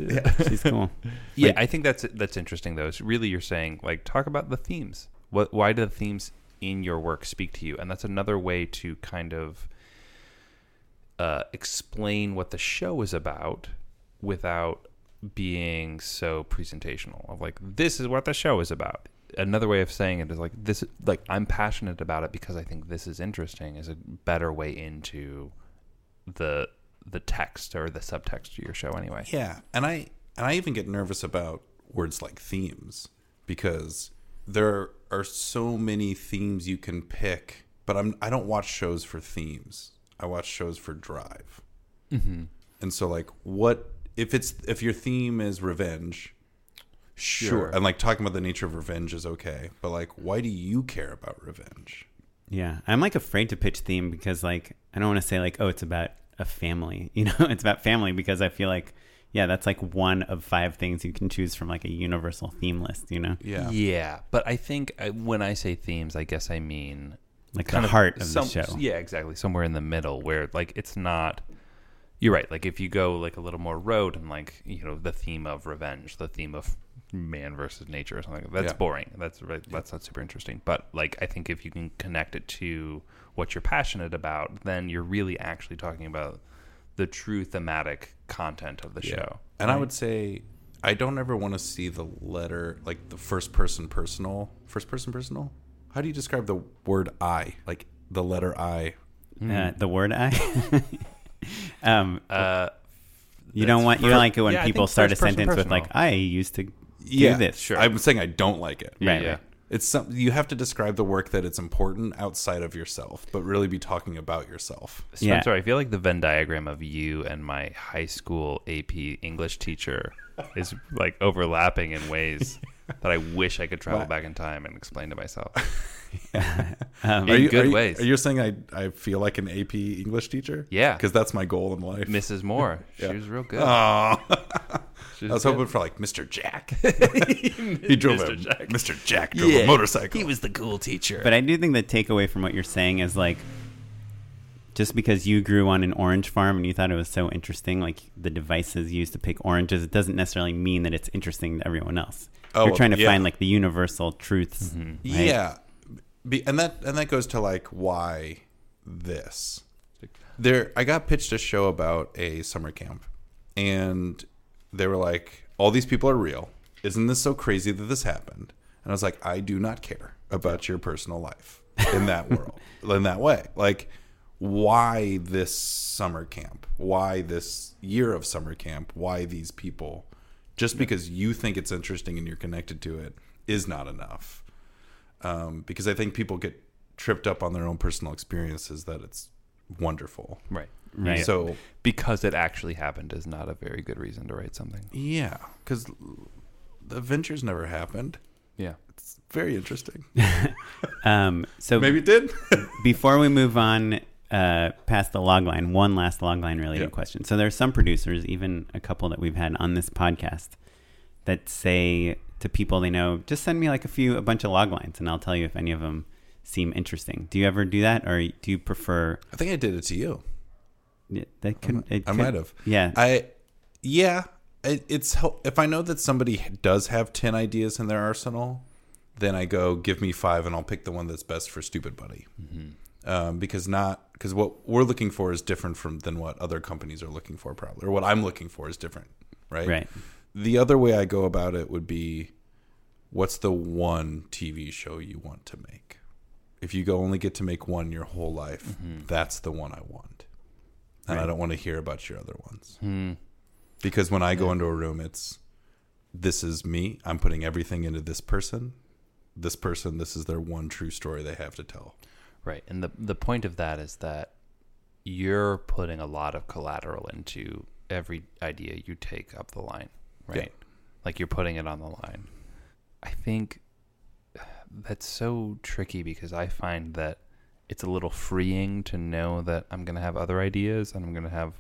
She's cool. Yeah, I think that's that's interesting though. It's really you're saying like talk about the themes. What why do the themes in your work speak to you? And that's another way to kind of uh, explain what the show is about without being so presentational. Of like this is what the show is about. Another way of saying it is like this. Like I'm passionate about it because I think this is interesting. Is a better way into the the text or the subtext to your show anyway. Yeah, and I and I even get nervous about words like themes because there are so many themes you can pick. But I'm I don't watch shows for themes. I watch shows for drive. Mm-hmm. And so, like, what if it's if your theme is revenge? Sure. Sure. And like talking about the nature of revenge is okay, but like, why do you care about revenge? Yeah. I'm like afraid to pitch theme because like I don't want to say like, oh, it's about a family. You know, it's about family because I feel like yeah, that's like one of five things you can choose from like a universal theme list, you know? Yeah. Yeah, but I think uh, when I say themes, I guess I mean like kind the heart of some- the show. Yeah, exactly. Somewhere in the middle where like it's not. You're right. Like if you go like a little more road and like you know the theme of revenge, the theme of man versus nature or something, that's Yeah. boring. That's right. That's not super interesting. But like I think if you can connect it to what you're passionate about, then you're really actually talking about the true thematic content of the show. And I would say I don't ever want to see the letter like the first person personal. First person personal? How do you describe the word I? Like the letter I. Uh, the word I. um, Uh, you don't want you don't like it when yeah, people start a first person sentence with like. I used to do Yeah, this. Sure. I'm saying I don't like it. Right, yeah. right. It's some you have to describe the work that it's important outside of yourself, but really be talking about yourself. Yeah. Spencer, I feel like the Venn diagram of you and my high school AP English teacher is like overlapping in ways that I wish I could travel What? back in time and explain to myself. Um, In are you, good are you- ways. Are you saying I, I feel like an AP English teacher? Yeah. Because that's my goal in life. Mrs. Moore, Yeah. she was real good. Aw. I was good. hoping for like Mr. Jack. he drove Mr. a Jack. Mr. Jack drove a motorcycle. He was the cool teacher. But I do think the takeaway from what you're saying is like, just because you grew on an orange farm and you thought it was so interesting, like the devices used to pick oranges, it doesn't necessarily mean that it's interesting to everyone else. Oh, you're trying to yeah. find like the universal truths. Mm-hmm. right? Yeah, Be, and that and that goes to like why this. There, I got pitched a show about a summer camp, and they were like, "All these people are real. Isn't this so crazy that this happened?" And I was like, "I do not care about your personal life in that world, in that way. Like, why this summer camp? Why this year of summer camp? Why these people? Just because you think it's interesting and you're connected to it is not enough." um, because I think people get tripped up on their own personal experiences that it's wonderful. right. Right. So Because it actually happened is not a very good reason to write something. yeah, because the adventures never happened. Yeah. It's very interesting. Um, so Maybe it did. before we move on uh, past the log line, one last log line related question. So there are some producers, even a couple that we've had on this podcast, that say to people they know, just send me like a few, a bunch of log lines, and I'll tell you if any of them seem interesting. Do you ever do that, or do you prefer? I think I did it to you. Yeah, That could, it I could- might have. Yeah, I yeah. It, it's if I know that somebody does have ten ideas in their arsenal, then I go give me five, and I'll pick the one that's best for Stoopid Buddy. Um, because not because what we're looking for is different from than what other companies are looking for, probably, or what I'm looking for is different, right? Right. The other way I go about it would be, what's the one TV show you want to make? If you go only get to make one your whole life, that's the one I want, and I don't want to hear about your other ones. Hmm. Because when I go into a room, it's this is me. I'm putting everything into this person. This person, this is their one true story they have to tell. Right. And the the point of that is that you're putting a lot of collateral into every idea you take up the line, right? Yeah. Like you're putting it on the line. I think that's so tricky because I find that it's a little freeing to know that I'm going to have other ideas and I'm going to have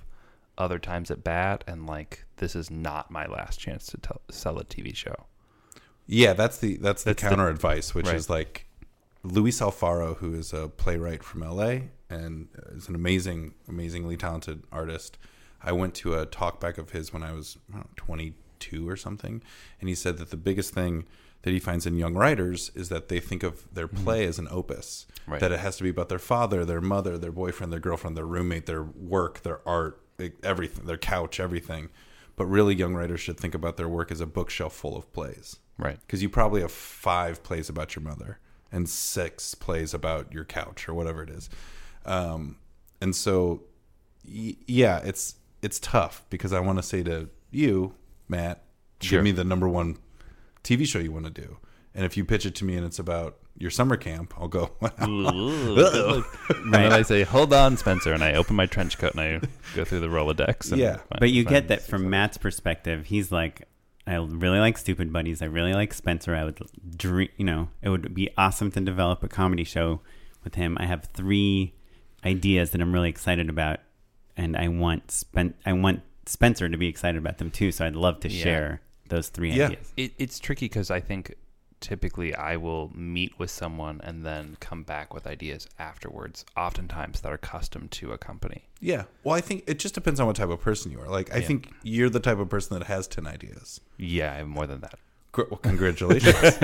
other times at bat and like this is not my last chance to tell, sell a TV show. Yeah, that's the that's the That's the- counter advice, which right. is like Luis Alfaro, who is a playwright from LA and is an amazing, amazingly talented artist. I went to a talk back of his when I was I know, 22 or something, and he said that the biggest thing that he finds in young writers is that they think of their play as an opus, Right. that it has to be about their father, their mother, their boyfriend, their girlfriend, their roommate, their work, their art, everything, their couch, everything. But really, young writers should think about their work as a bookshelf full of plays Right. because you probably have five plays about your mother and six plays about your couch or whatever it is um, and so y- yeah it's it's tough because i want to say to you matt Sure. give me the number one tv show you want to do and if you pitch it to me and it's about your summer camp i'll go And then I say, "Hold on, Spencer," and I open my trench coat and I go through the Rolodex. And Yeah. find- But you get that from Matt's perspective. He's like, I really like Stoopid Buddies. I really like Spencer. I would dream, you know, it would be awesome to develop a comedy show with him. I have three ideas that I'm really excited about, and I want Spen- I want Spencer to be excited about them too. So I'd love to Yeah. share those three Yeah. ideas. It, it's tricky because I think typically I will meet with someone and then come back with ideas afterwards, oftentimes that are custom to a company. Yeah. Well, I think it just depends on what type of person you are. Like, I think you're the type of person that has 10 ideas. Yeah, I have more than that. Well, congratulations.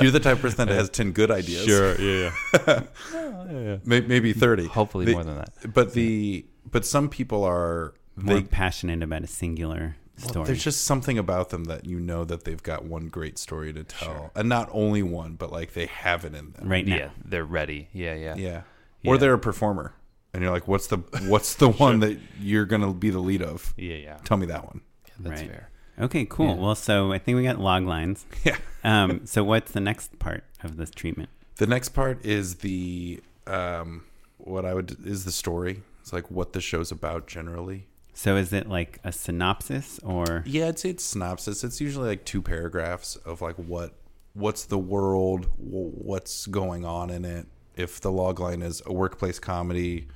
you're the type of person that has 10 good ideas. Sure. Yeah, yeah. Oh, May- Maybe 30. Hopefully The- more than that. But the but some people are More they passionate about a singular well, there's just something about them that you know that they've got one great story to tell. And not only one, but like they have it in them. right now. Yeah, they're ready. Yeah, yeah. Yeah. Or they're a performer. And you're like, what's the what's the one that you're gonna be the lead of? Yeah, yeah. Tell me that one. That's Right. fair. Okay, cool. Yeah. Well, so I think we got log lines. Yeah. Um, so what's the next part of this treatment? The next part is the um, what I would is the story. It's like what the show's about generally. So is it like a synopsis or Yeah, I'd say it's synopsis. It's usually like two paragraphs of like what what's the world, what's going on in it. If the log line is a workplace comedy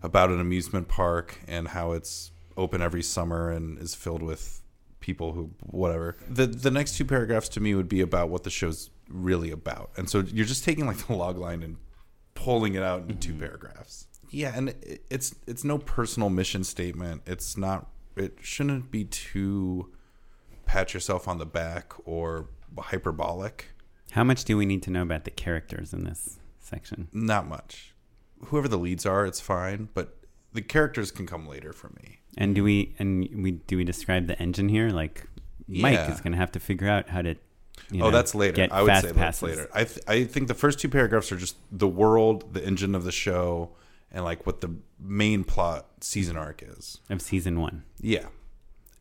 about an amusement park and how it's open every summer and is filled with people who whatever. The the next two paragraphs to me would be about what the show's really about. And so you're just taking like the log line and pulling it out into mm-hmm. two paragraphs. Yeah, and it's it's no personal mission statement. It's not it shouldn't be too pat yourself on the back or hyperbolic. how much do we need to know about the characters in this section? Not much. Whoever the leads are, it's fine, but the characters can come later for me. And do we and we do we describe the engine here? Like Mike Yeah. is going to have to figure out how to. You oh, know, that's later. I would say that's later. I th- I think the first two paragraphs are just the world, the engine of the show, and like what the main plot season arc is. of season one. Yeah.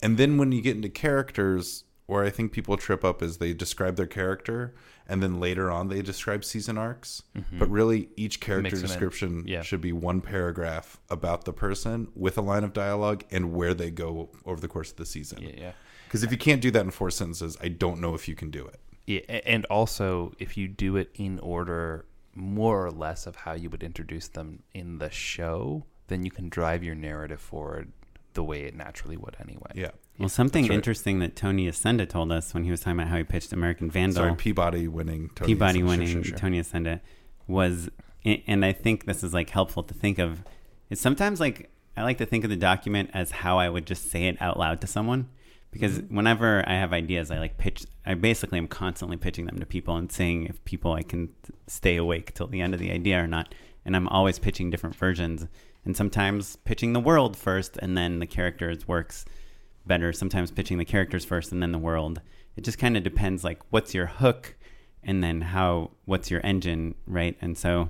And then when you get into characters, where I think people trip up is they describe their character and then later on they describe season arcs. Mm-hmm. But really, each character description Yeah. should be one paragraph about the person with a line of dialogue and where they go over the course of the season. Yeah, yeah. Because if you can't do that in four sentences, I don't know if you can do it. Yeah, and also if you do it in order more or less of how you would introduce them in the show, then you can drive your narrative forward the way it naturally would anyway. Yeah. Well, something right. interesting that Tony Yacenda told us when he was talking about how he pitched American Vandal. Sorry, Peabody winning. Tony Peabody Sure, winning sure, sure. Tony Yacenda was, and I think this is like helpful to think of. Is sometimes like I like to think of the document as how I would just say it out loud to someone, because Mm-hmm. whenever I have ideas, I like pitch. I basically am constantly pitching them to people and seeing if people I can stay awake till the end of the idea or not. And I'm always pitching different versions, and sometimes pitching the world first and then the characters works better. Sometimes pitching the characters first and then the world. It just kind of depends like what's your hook and then how what's your engine, right? And so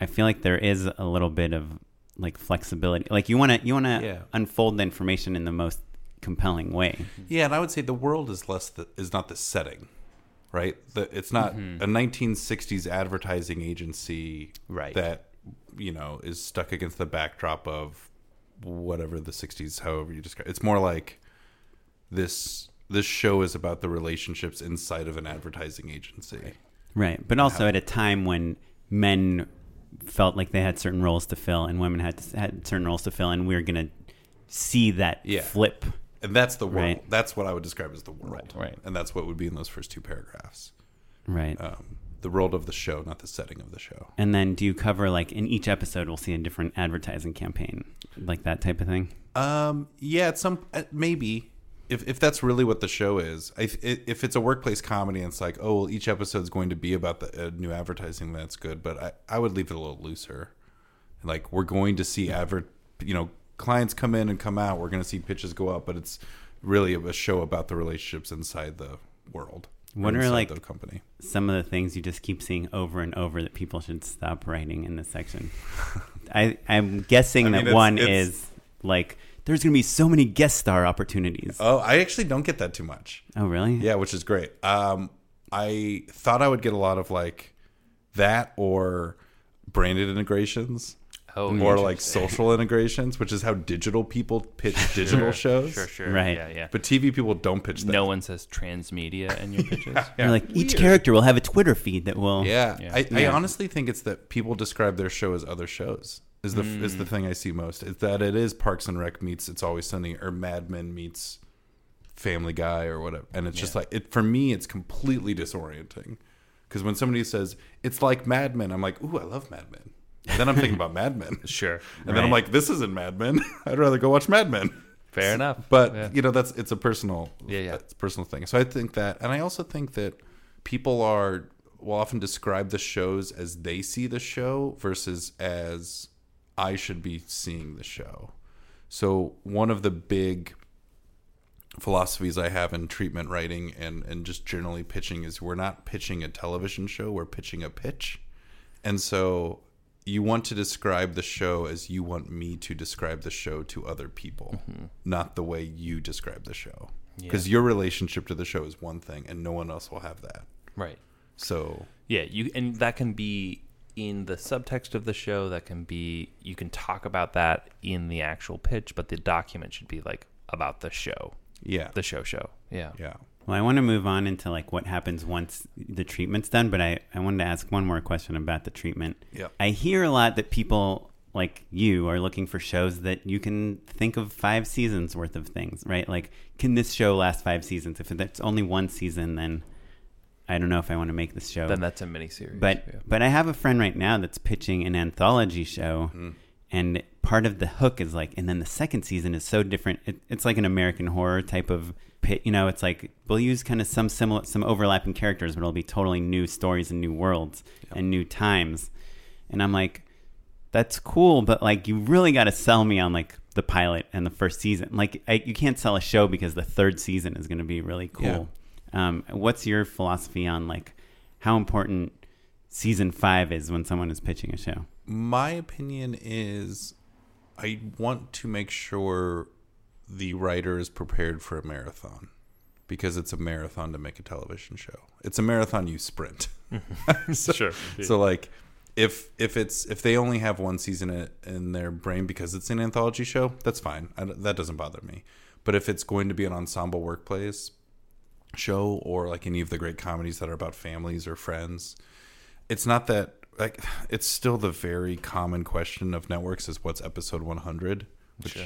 I feel like there is a little bit of like flexibility. Like you want to you want to Yeah. unfold the information in the most compelling way. Yeah, and I would say the world is less the, is not the setting, right? The, it's not mm-hmm. a 1960s advertising agency Right. that you know is stuck against the backdrop of whatever the 60s, however you describe. It's more like this this show is about the relationships inside of an advertising agency. Right. But also at a time when men felt like they had certain roles to fill and women had had certain roles to fill and we going to see that Yeah. flip. And that's the world. Right. That's what I would describe as the world. Right, right. And that's what would be in those first two paragraphs. Right. Um, the world of the show, not the setting of the show. and then do you cover like in each episode we'll see a different advertising campaign, like that type of thing? Um, yeah, it's some uh, maybe if if that's really what the show is. I- if it's a workplace comedy, and it's like, oh, well, each episode's going to be about the uh, new advertising. That's good, but I I would leave it a little looser. Like we're going to see advert, you know, clients come in and come out. We're going to see pitches go up, but it's really a show about the relationships inside the world. or What are, like, the company? Some of the things you just keep seeing over and over that people should stop writing in this section. I I'm guessing I mean, that it's- one it's- is like there's going to be so many guest star opportunities. Oh, I actually don't get that too much. oh really? Yeah, which is great. Um, I thought I would get a lot of like that or branded integrations. Oh, or like social integrations, which is how digital people pitch digital shows. Sure, sure. Right. Yeah, yeah. But TV people don't pitch that. no one says transmedia in your pitches. You're like each character will have a Twitter feed that will. Yeah, Yeah. I, I honestly think it's that people describe their show as other shows. Is the is Mm. the thing I see most? Is that it is Parks and Rec meets It's Always Sunny or Mad Men meets Family Guy or whatever, and it's just like it for me. It's completely disorienting because when somebody says it's like Mad Men, I'm like, ooh, I love Mad Men. And then I'm thinking about Mad Men. Sure. And then I'm like, this isn't Mad Men. I'd rather go watch Mad Men. Fair enough. But Yeah. you know, that's it's a personal, Yeah, yeah. it's a personal thing. So I think that, and I also think that people are will often describe the shows as they see the show versus as I should be seeing the show. So one of the big philosophies I have in treatment writing and and just generally pitching is we're not pitching a television show, we're pitching a pitch. And so you want to describe the show as you want me to describe the show to other people, mm-hmm. not the way you describe the show. Because your relationship to the show is one thing and no one else will have that. Right. So Yeah, you and that can be in the subtext of the show. That can be you can talk about that in the actual pitch, but the document should be like about the show, yeah. the show show. Yeah. yeah. Well, I want to move on into like what happens once the treatment's done, but I, I wanted to ask one more question about the treatment. Yeah. I hear a lot that people like you are looking for shows that you can think of five seasons worth of things, right? Like, can this show last five seasons? If it's only one season, then I don't know if I want to make this show. Then that's a miniseries. But yeah. but I have a friend right now that's pitching an anthology show, Hmm. and part of the hook is like, and then the second season is so different. It, it's like an American horror type of. You know, it's like we'll use kind of some similar, some overlapping characters, but it'll be totally new stories and new worlds and new times. And I'm like, that's cool, but like you really got to sell me on like the pilot and the first season. Like I, you can't sell a show because the third season is going to be really cool. Um, what's your philosophy on like how important season five is when someone is pitching a show? My opinion is I want to make sure the writer is prepared for a marathon because it's a marathon to make a television show. It's a marathon you sprint. so, Sure. So like if if it's if they only have one season in, their brain because it's an anthology show, that's fine. I, that doesn't bother me. But if it's going to be an ensemble workplace show or like any of the great comedies that are about families or friends, it's not that like it's still the very common question of networks is what's episode 100 which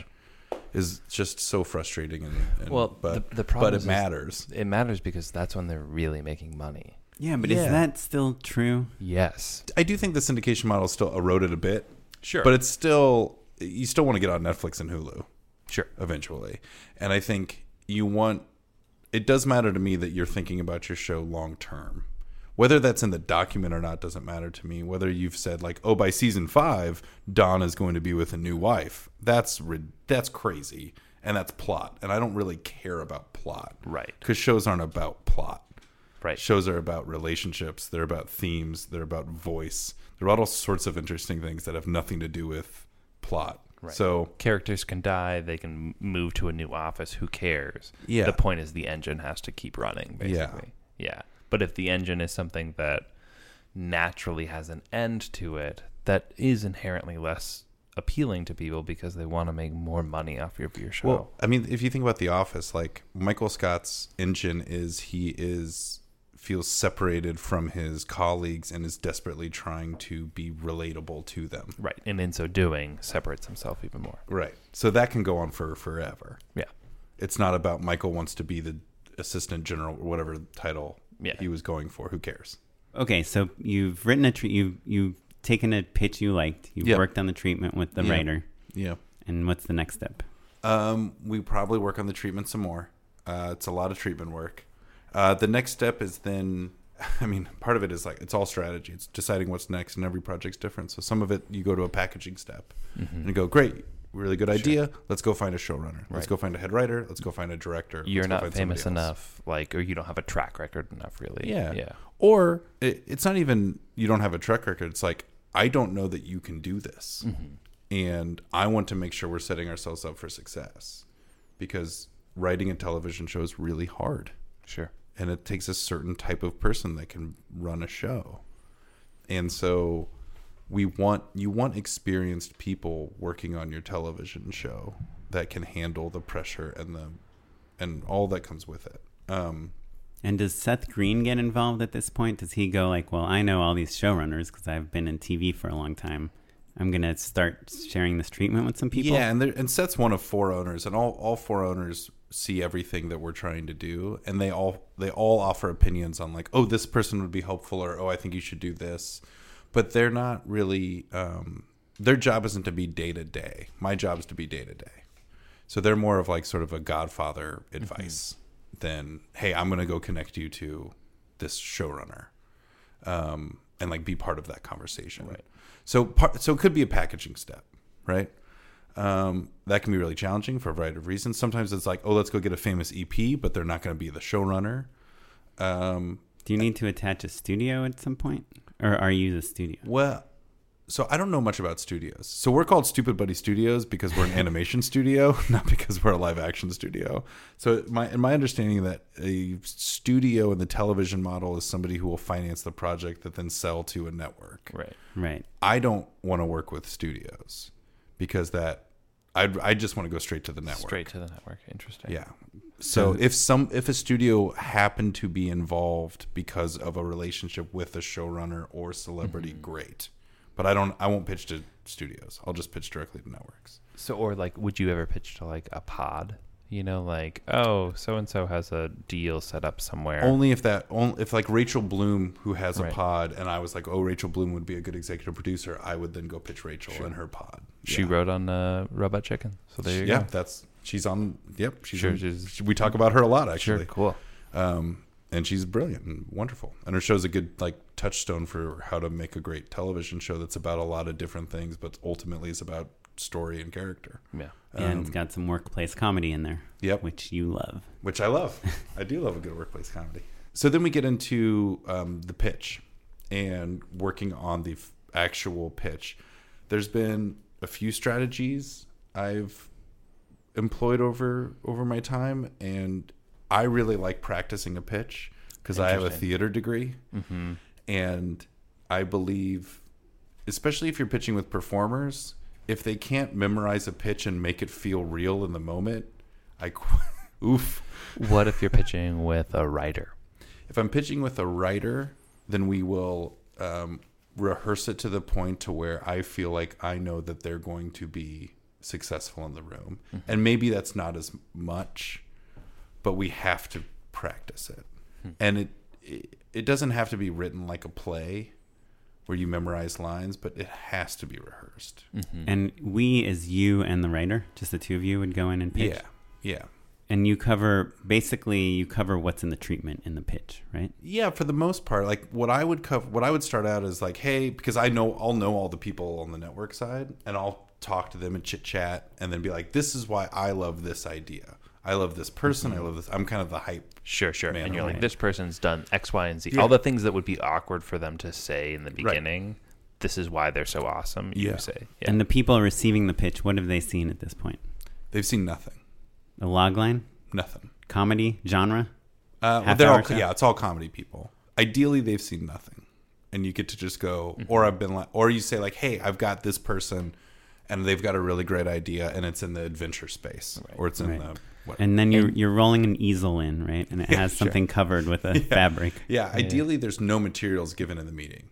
is just so frustrating and, and Well, but the- the problem but it is- is- matters it matters because that's when they're really making money. Yeah, but Yeah. is that still true? Yes. i do think the syndication model still eroded a bit Sure. but it's still you still want to get on netflix and hulu Sure. eventually and i think you want it does matter to me that you're thinking about your show long term whether that's in the document or not doesn't matter to me whether you've said like oh by season five don is going to be with a new wife that's that's crazy and that's plot and i don't really care about plot Right. because shows aren't about plot Right. shows are about relationships they're about themes they're about voice they're about all sorts of interesting things that have nothing to do with plot Right. so characters can die. They can move to a new office. Who cares? Yeah. The point is the engine has to keep running. Yeah. Basically. Yeah. But if the engine is something that naturally has an end to it, that is inherently less appealing to people because they want to make more money off of your show. Well, I mean, if you think about The Office, like Michael Scott's engine is he is feels separated from his colleagues and is desperately trying to be relatable to them. right. And in so doing, separates himself even more. Right. So that can go on for forever. Yeah. It's not about Michael wants to be the assistant general or whatever title Yeah. he was going for. Who cares? Okay, so you've written a treat. You you've taken a pitch you liked. You've Yep. worked on the treatment with the Yeah. writer. Yeah. And what's the next step? Um, we probably work on the treatment some more. Uh, it's a lot of treatment work. Uh, the next step is then, I mean, part of it is like it's all strategy. It's deciding what's next, and every project's different. So some of it you go to a packaging step Mm-hmm. and you go, great, really good idea. Let's go find a showrunner. Let's go find a head writer. Let's go find a director. You're not famous enough, like, or you don't have a track record enough, really. Yeah. Yeah. Or it, it's not even you don't have a track record. It's like I don't know that you can do this, Mm-hmm. and I want to make sure we're setting ourselves up for success because writing a television show is really hard, Sure. and it takes a certain type of person that can run a show, and so we want you want experienced people working on your television show that can handle the pressure and the and all that comes with it. Um, And does Seth Green get involved at this point? Does he go like, "Well, I know all these showrunners because I've been in TV for a long time. I'm gonna start sharing this treatment with some people." Yeah, and there, and Seth's one of four owners, and all, all four owners see everything that we're trying to do and they all they all offer opinions on like oh this person would be helpful or oh i think you should do this but they're not really um, their job isn't to be day to day my job is to be day to day so they're more of like sort of a godfather advice than hey i'm going to go connect you to this showrunner um, and like be part of that conversation. Right. So part, so it could be a packaging step right? Um, that can be really challenging for a variety of reasons. Sometimes it's like, oh, let's go get a famous EP, but they're not going to be the showrunner. Um, Do you need to attach a studio at some point, or are you the studio? well, so I don't know much about studios. So we're called Stoopid Buddy Stoodios because we're an animation studio, not because we're a live action studio. So my in my understanding that a studio in the television model is somebody who will finance the project that then sell to a network. Right. Right. I don't want to work with studios because that I I just want to go straight to the network. Straight to the network. Interesting. Yeah. So if some if a studio happened to be involved because of a relationship with a showrunner or celebrity, great. But I don't I won't pitch to studios. I'll just pitch directly to networks. So, or like, would you ever pitch to like a pod? You know, like, oh, so and so has a deal set up somewhere. Only if that only if like Rachel Bloom who has a Right. pod and I was like, "Oh, Rachel Bloom would be a good executive producer." I would then go pitch Rachel and her pod. she Yeah. wrote on uh, Robot Chicken. So there you yeah, go. that's she's on. Yep, she's Sure, on- she's- we talk about her a lot actually. Sure. Cool. um, and she's brilliant and wonderful. And her show's a good like touchstone for how to make a great television show that's about a lot of different things, but ultimately is about story and character, Yeah. and it's got some workplace comedy in there. Yep. Which you love. which I love. I do love a good workplace comedy. So then we get into um, the pitch and working on the f- actual pitch. There's been a few strategies I've employed over over my time, and I really like practicing a pitch because I have a theater degree, and I believe, especially if you're pitching with performers, if they can't memorize a pitch and make it feel real in the moment, I oof. What if you're pitching with a writer? If I'm pitching with a writer, then we will um, rehearse it to the point to where I feel like I know that they're going to be successful in the room, and maybe that's not as much, but we have to practice it, hmm. and it, it it doesn't have to be written like a play where you memorize lines, but it has to be rehearsed. Mm-hmm. And we, as you and the writer, just the two of you, would go in and pitch. Yeah, yeah. And you cover basically you cover what's in the treatment in the pitch, right? Yeah, for the most part, like what I would cover, what I would start out is like, hey, because I know I'll know all the people on the network side, and I'll talk to them and chit chat, and then be like, this is why I love this idea. I love this person. I love this. I'm kind of the hype. Sure, sure. Man, and you're like, this person's done X, Y, and Z. Yeah. All the things that would be awkward for them to say in the beginning. This is why they're so awesome. You Yeah. say, yeah. And the people receiving the pitch, what have they seen at this point? They've seen nothing, A log line, nothing. comedy, genre. Uh, Half they're all show? yeah, it's all comedy people. Ideally, they've seen nothing, and you get to just go, or I've been like, or you say like, hey, I've got this person, and they've got a really great idea, and it's in the adventure space, or it's in Right. the what, And then you're you're rolling an easel in, right? And it has something covered with a fabric. yeah. Ideally, there's no materials given in the meeting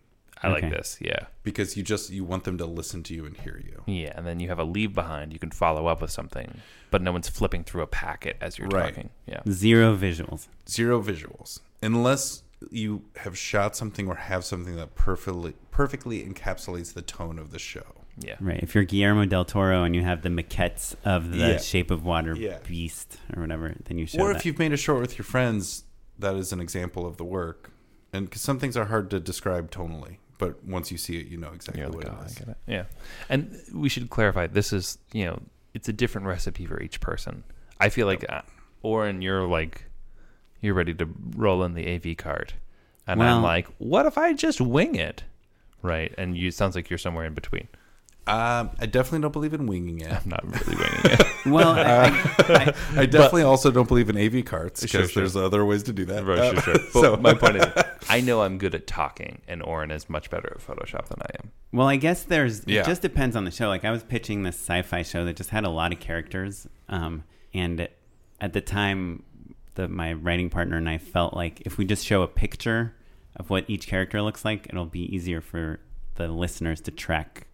I like this. Yeah. because you just you want them to listen to you and hear you. Yeah. And then you have a leave behind. You can follow up with something, but no one's flipping through a packet as you're Right. talking. Yeah. Zero visuals. Zero visuals, unless you have shot something or have something that perfectly perfectly encapsulates the tone of the show. Yeah. Right. If you're Guillermo del Toro and you have the maquettes of the Yeah. Shape of Water Yeah. beast or whatever, then you show or that. if you've made a short with your friends, that is an example of the work. And because some things are hard to describe tonally, but once you see it, you know exactly You're what like, it I get it. Yeah. And we should clarify this is, you know, it's a different recipe for each person. I feel like, uh, Oren, you're like, you're ready to roll in the AV cart. And I'm like, what if I just wing it? Right. And you, it sounds like you're somewhere in between. Um, I definitely don't believe in winging it. I'm not really winging it. well, I, I, I definitely also don't believe in AV carts because Sure, sure. there's other ways to do that. Right, Uh, sure, sure. But so- my point is, I know I'm good at talking, and Oren is much better at Photoshop than I am. well, I guess there's. Yeah. It just depends on the show. Like I was pitching this sci-fi show that just had a lot of characters, um, and at the time, the my writing partner and I felt like if we just show a picture of what each character looks like, it'll be easier for the listeners to track,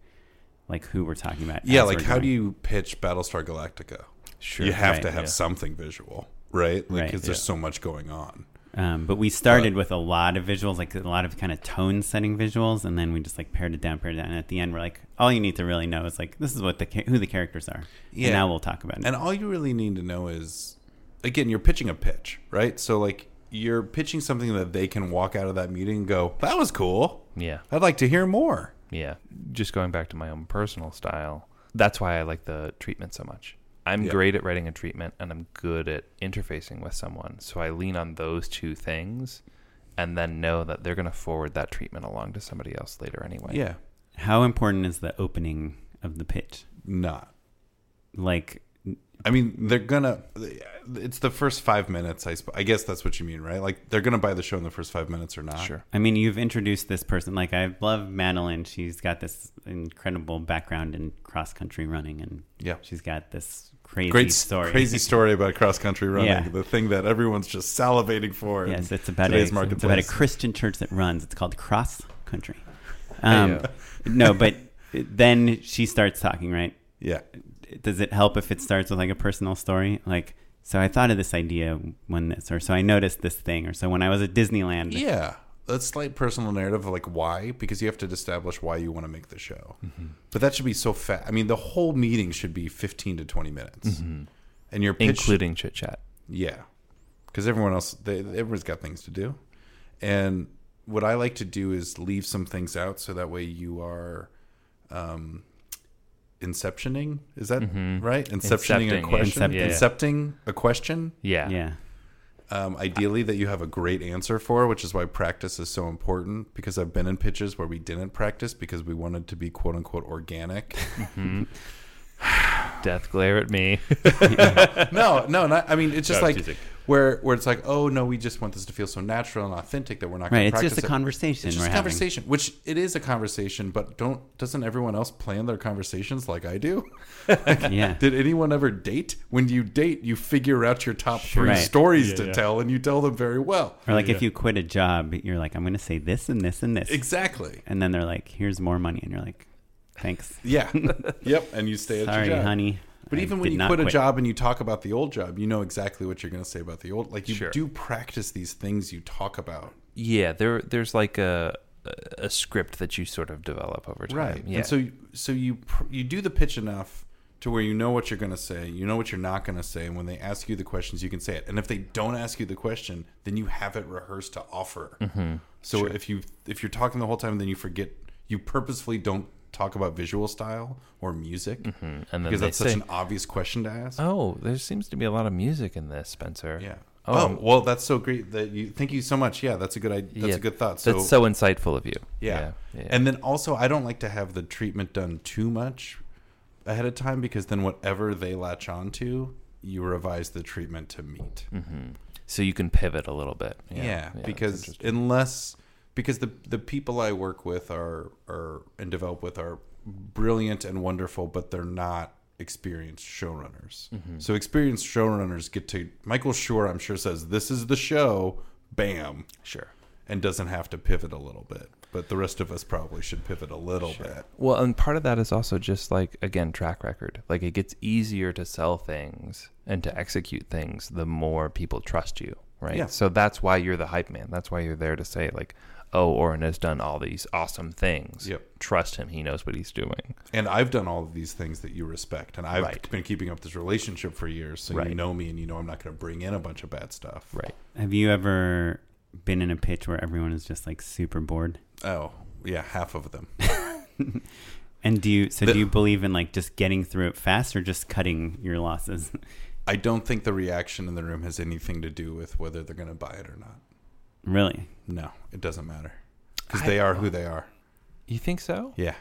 like who we're talking about. yeah, like how going. do you pitch Battlestar Galactica? Sure. you have Right, to have yeah. something visual, right? Like, Right, because there's yeah. so much going on. Um, but we started with a lot of visuals, like a lot of kind of tone setting visuals, and then we just like pared it down, pared it down. And at the end, we're like, all you need to really know is like this is what the who the characters are. Yeah. And now we'll talk about it. And all you really need to know is, again, you're pitching a pitch, right? So like you're pitching something that they can walk out of that meeting and go, "That was cool. Yeah. I'd like to hear more." Yeah. Just going back to my own personal style, that's why I like the treatment so much. I'm Yeah. great at writing a treatment and I'm good at interfacing with someone. So I lean on those two things and then know that they're going to forward that treatment along to somebody else later anyway. Yeah, How important is the opening of the pitch? not. Like, I mean, they're gonna. It's the first five minutes. I, sp- I guess that's what you mean, right? Like they're gonna buy the show in the first five minutes or not. Sure. I mean, you've introduced this person. Like, I love Madeline. She's got this incredible background in cross country running, and Yeah. she's got this crazy Great story. crazy story about cross country running. Yeah. The thing that everyone's just salivating for. Yes, it's about a, today's it's about a. Christian church that runs. It's called Cross Country. Um, no, but then she starts talking. Right? Yeah. Does it help if it starts with like a personal story? Like, so I thought of this idea when this, or so I noticed this thing, or so when I was at Disneyland. Yeah. A slight personal narrative of like why, because you have to establish why you want to make the show. Mm-hmm. But that should be so fast. I mean, the whole meeting should be 15 to 20 minutes. And your pitch Including chit chat. Yeah, because everyone else, they, everyone's got things to do, and what I like to do is leave some things out so that way you are, um, inceptioning. Is that right? Inceptioning a Incepting, question. yeah. Incepting a question. Yeah. Yeah. Um, ideally, that you have a great answer for, which is why practice is so important. Because I've been in pitches where we didn't practice because we wanted to be quote unquote organic. Death glare at me. no, no, not. I mean, it's just No, like teasing. Where where it's like, oh no, we just want this to feel so natural and authentic that we're not. Right, Gonna it's just practice a it. conversation It's we're just a having. conversation, which it is a conversation, but don't doesn't everyone else plan their conversations like I do? Yeah. Did anyone ever date? When you date, you figure out your top three Right. stories to tell, and you tell them very well. Or like if you quit a job, you're like, I'm going to say this and this and this. Exactly. And then they're like, here's more money. And you're like, thanks. Yeah. yep. And you stay at Sorry, your job. honey. But I even when you not quit a job and you talk about the old job, you know exactly what you're going to say about the old. Like you Sure. do practice these things you talk about. yeah, there there's like a a script that you sort of develop over time. right Yeah. and so so you you do the pitch enough to where you know what you're going to say you know what you're not going to say and when they ask you the questions you can say it and if they don't ask you the question then you have it rehearsed to offer Mm-hmm. so if you if you're talking the whole time then you forget you purposefully don't talk about visual style or music Mm-hmm. and then because that's such an obvious question to ask "Oh, there seems to be a lot of music in this, Spencer." yeah Oh, oh, well that's so great that you thank you so much yeah that's a good idea that's yeah, a good thought so That's so insightful of you. Yeah. yeah. And then also, I don't like to have the treatment done too much ahead of time because then whatever they latch on to, you revise the treatment to meet. so you can pivot a little bit. Yeah, Yeah, because unless because the the people I work with are are and develop with are brilliant and wonderful, but they're not experienced showrunners. Mm-hmm. So experienced showrunners get to Michael Schur. I'm sure says this is the show. Bam. sure. And doesn't have to pivot a little bit, but the rest of us probably should pivot a little bit. Well, and part of that is also just like again track record. Like it gets easier to sell things and to execute things the more people trust you, right? Yeah. So that's why you're the hype man. That's why you're there to say like, "Oh, Oren has done all these awesome things. Yep. Trust him. He knows what he's doing." And I've done all of these things that you respect, and I've Right. been keeping up this relationship for years, so you know me, and you know I'm not going to bring in a bunch of bad stuff. Right. Have you ever been in a pitch where everyone is just like super bored? Oh, yeah, half of them. And do you, so The- do you believe in like just getting through it fast or just cutting your losses? I don't think the reaction in the room has anything to do with whether they're going to buy it or not. really? No, it doesn't matter because they are who they are. You think so? Yeah,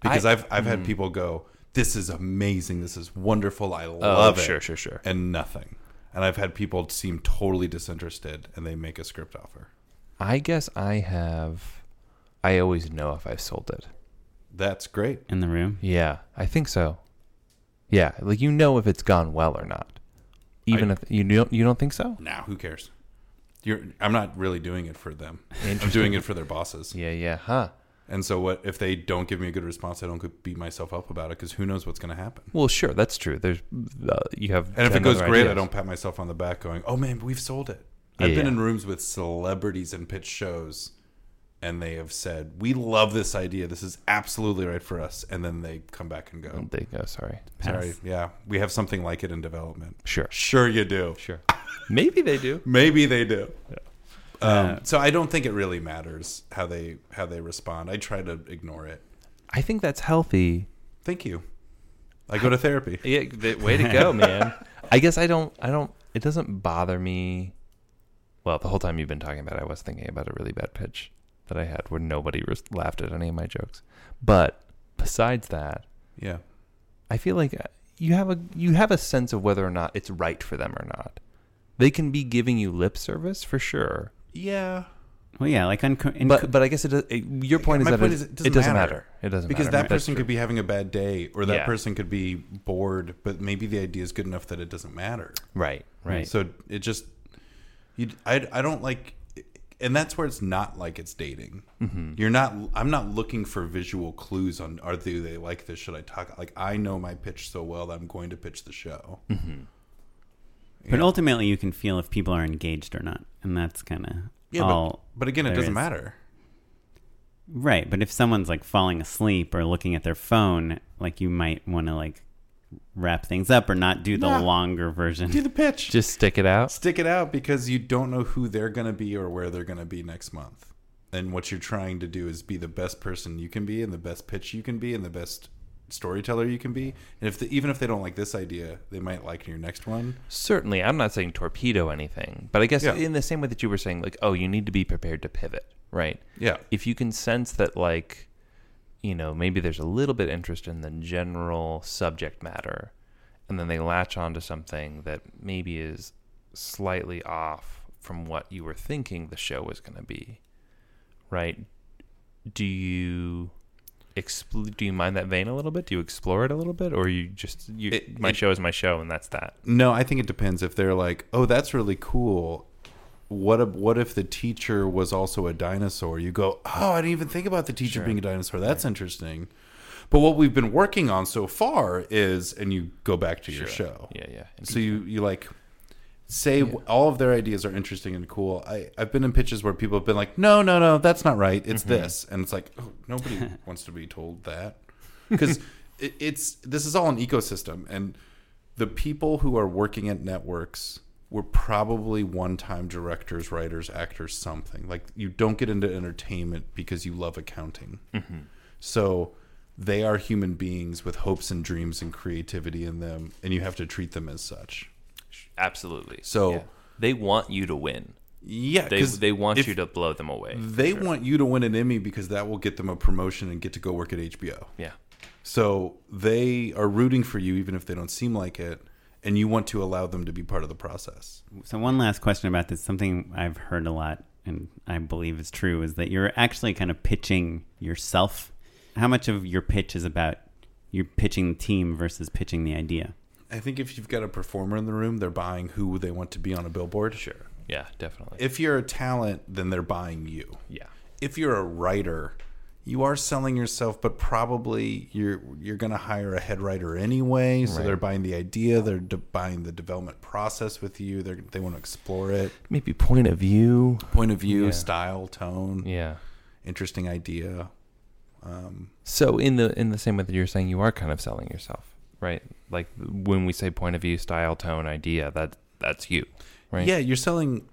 because I, have I've Hmm. had people go, "This is amazing. This is wonderful. I love it." Oh, sure, sure, sure. And nothing. And I've had people seem totally disinterested, and they make a script offer. I guess I have. I always know if I've sold it. That's great. In the room? Yeah, I think so. Yeah, like you know if it's gone well or not. Even I- if you don't, you don't think so? Now, who cares? You're, I'm not really doing it for them. I'm doing it for their bosses. Yeah, yeah, huh? And so what if they don't give me a good response? I don't beat myself up about it because who knows what's going to happen. Well, sure, that's true. There's uh, you have And if it goes great, I don't pat myself on the back going, "Oh man, we've sold it." Yeah, I've been yeah. in rooms with celebrities and pitch shows, and they have said, "We love this idea. This is absolutely right for us." And then they come back and go, They go. Sorry. "Sorry, yeah, we have something like it in development." Sure. Sure, you do. Sure. Maybe they do. Maybe they do. Um, so I don't think it really matters how they how they respond. I try to ignore it. I think that's healthy. Thank you. I go to therapy. Yeah, the, way to go, man. I guess I don't. I don't. It doesn't bother me. Well, the whole time you've been talking about, it, I was thinking about a really bad pitch that I had where nobody res- laughed at any of my jokes. But besides that, Yeah. I feel like uh, you have a you have a sense of whether or not it's right for them or not. They can be giving you lip service for sure, Yeah. Well, yeah, like on, in, but but I guess it, it your point is My that point it, is it doesn't, matter. It doesn't matter. because matter. that person could be having a bad day, or that Yeah. person could be bored, but maybe the idea is good enough that it doesn't matter. right, right. So it just, you, I, I don't like, and that's where it's not like it's dating. Mm-hmm. You're not. I'm not looking for visual clues on are they, they like this? Should I talk? Like I know my pitch so well that I'm going to pitch the show. Mm-hmm. but ultimately you can feel if people are engaged or not, and that's kind of Yeah, all. but, but again, it doesn't is. matter. Right, but if someone's like falling asleep or looking at their phone, like you might want to like wrap things up or not do the Nah. longer version. Do the pitch. Just stick it out. stick it out because you don't know who they're going to be or where they're going to be next month. And what you're trying to do is be the best person you can be and the best pitch you can be and the best storyteller you can be. And if the, even if they don't like this idea, they might like your next one. Certainly, I'm not saying torpedo anything, but I guess Yeah. in the same way that you were saying, like, oh, you need to be prepared to pivot, right? Yeah. If you can sense that, like, you know, maybe there's a little bit interest in the general subject matter, and then they latch onto something that maybe is slightly off from what you were thinking the show was going to be, right? Do you expl- do you mind that vein a little bit? Do you explore it a little bit, or you just you It- my it- show is my show and that's that? No, I think it depends. If they're like, "Oh, that's really cool," what if, what if the teacher was also a dinosaur? You go, "Oh, I didn't even think about the teacher being a dinosaur. That's interesting." But what we've been working on so far is, and you go back to your show. Yeah, yeah. So you you like say all of their ideas are interesting and cool. I I've been in pitches where people have been like, "No, no, no, that's not right. It's mm-hmm. this," and it's like, oh, nobody wants to be told that because it, it's this is all an ecosystem, and the people who are working at networks were probably one-time directors, writers, actors, something. Like you don't get into entertainment because you love accounting. Mm-hmm. So they are human beings with hopes and dreams and creativity in them, and you have to treat them as such. Absolutely. So- Yeah. they want you to win. Yeah, They they want you to blow them away. They want you to win an Emmy because that will get them a promotion and get to go work at HBO. Yeah. So they are rooting for you even if they don't seem like it, and you want to allow them to be part of the process. So one last question about this, something I've heard a lot and I believe is true, is that you're actually kind of pitching yourself. How much of your pitch is about you pitching the team versus pitching the idea? I think if you've got a performer in the room, they're buying who they want to be on a billboard. Sure. Yeah, definitely. If you're a talent, then they're buying you. yeah. If you're a writer, you are selling yourself, but probably you're you're going to hire a head writer anyway. So they're buying the idea, they're de- buying the development process with you. They they want to explore it. Maybe point of view. Point of view, Yeah. style, tone, Yeah. interesting idea. Um, so in the in the same way that you're saying you are kind of selling yourself, right? Like when we say point of view, style, tone, idea, that that's you, right? Yeah, you're selling.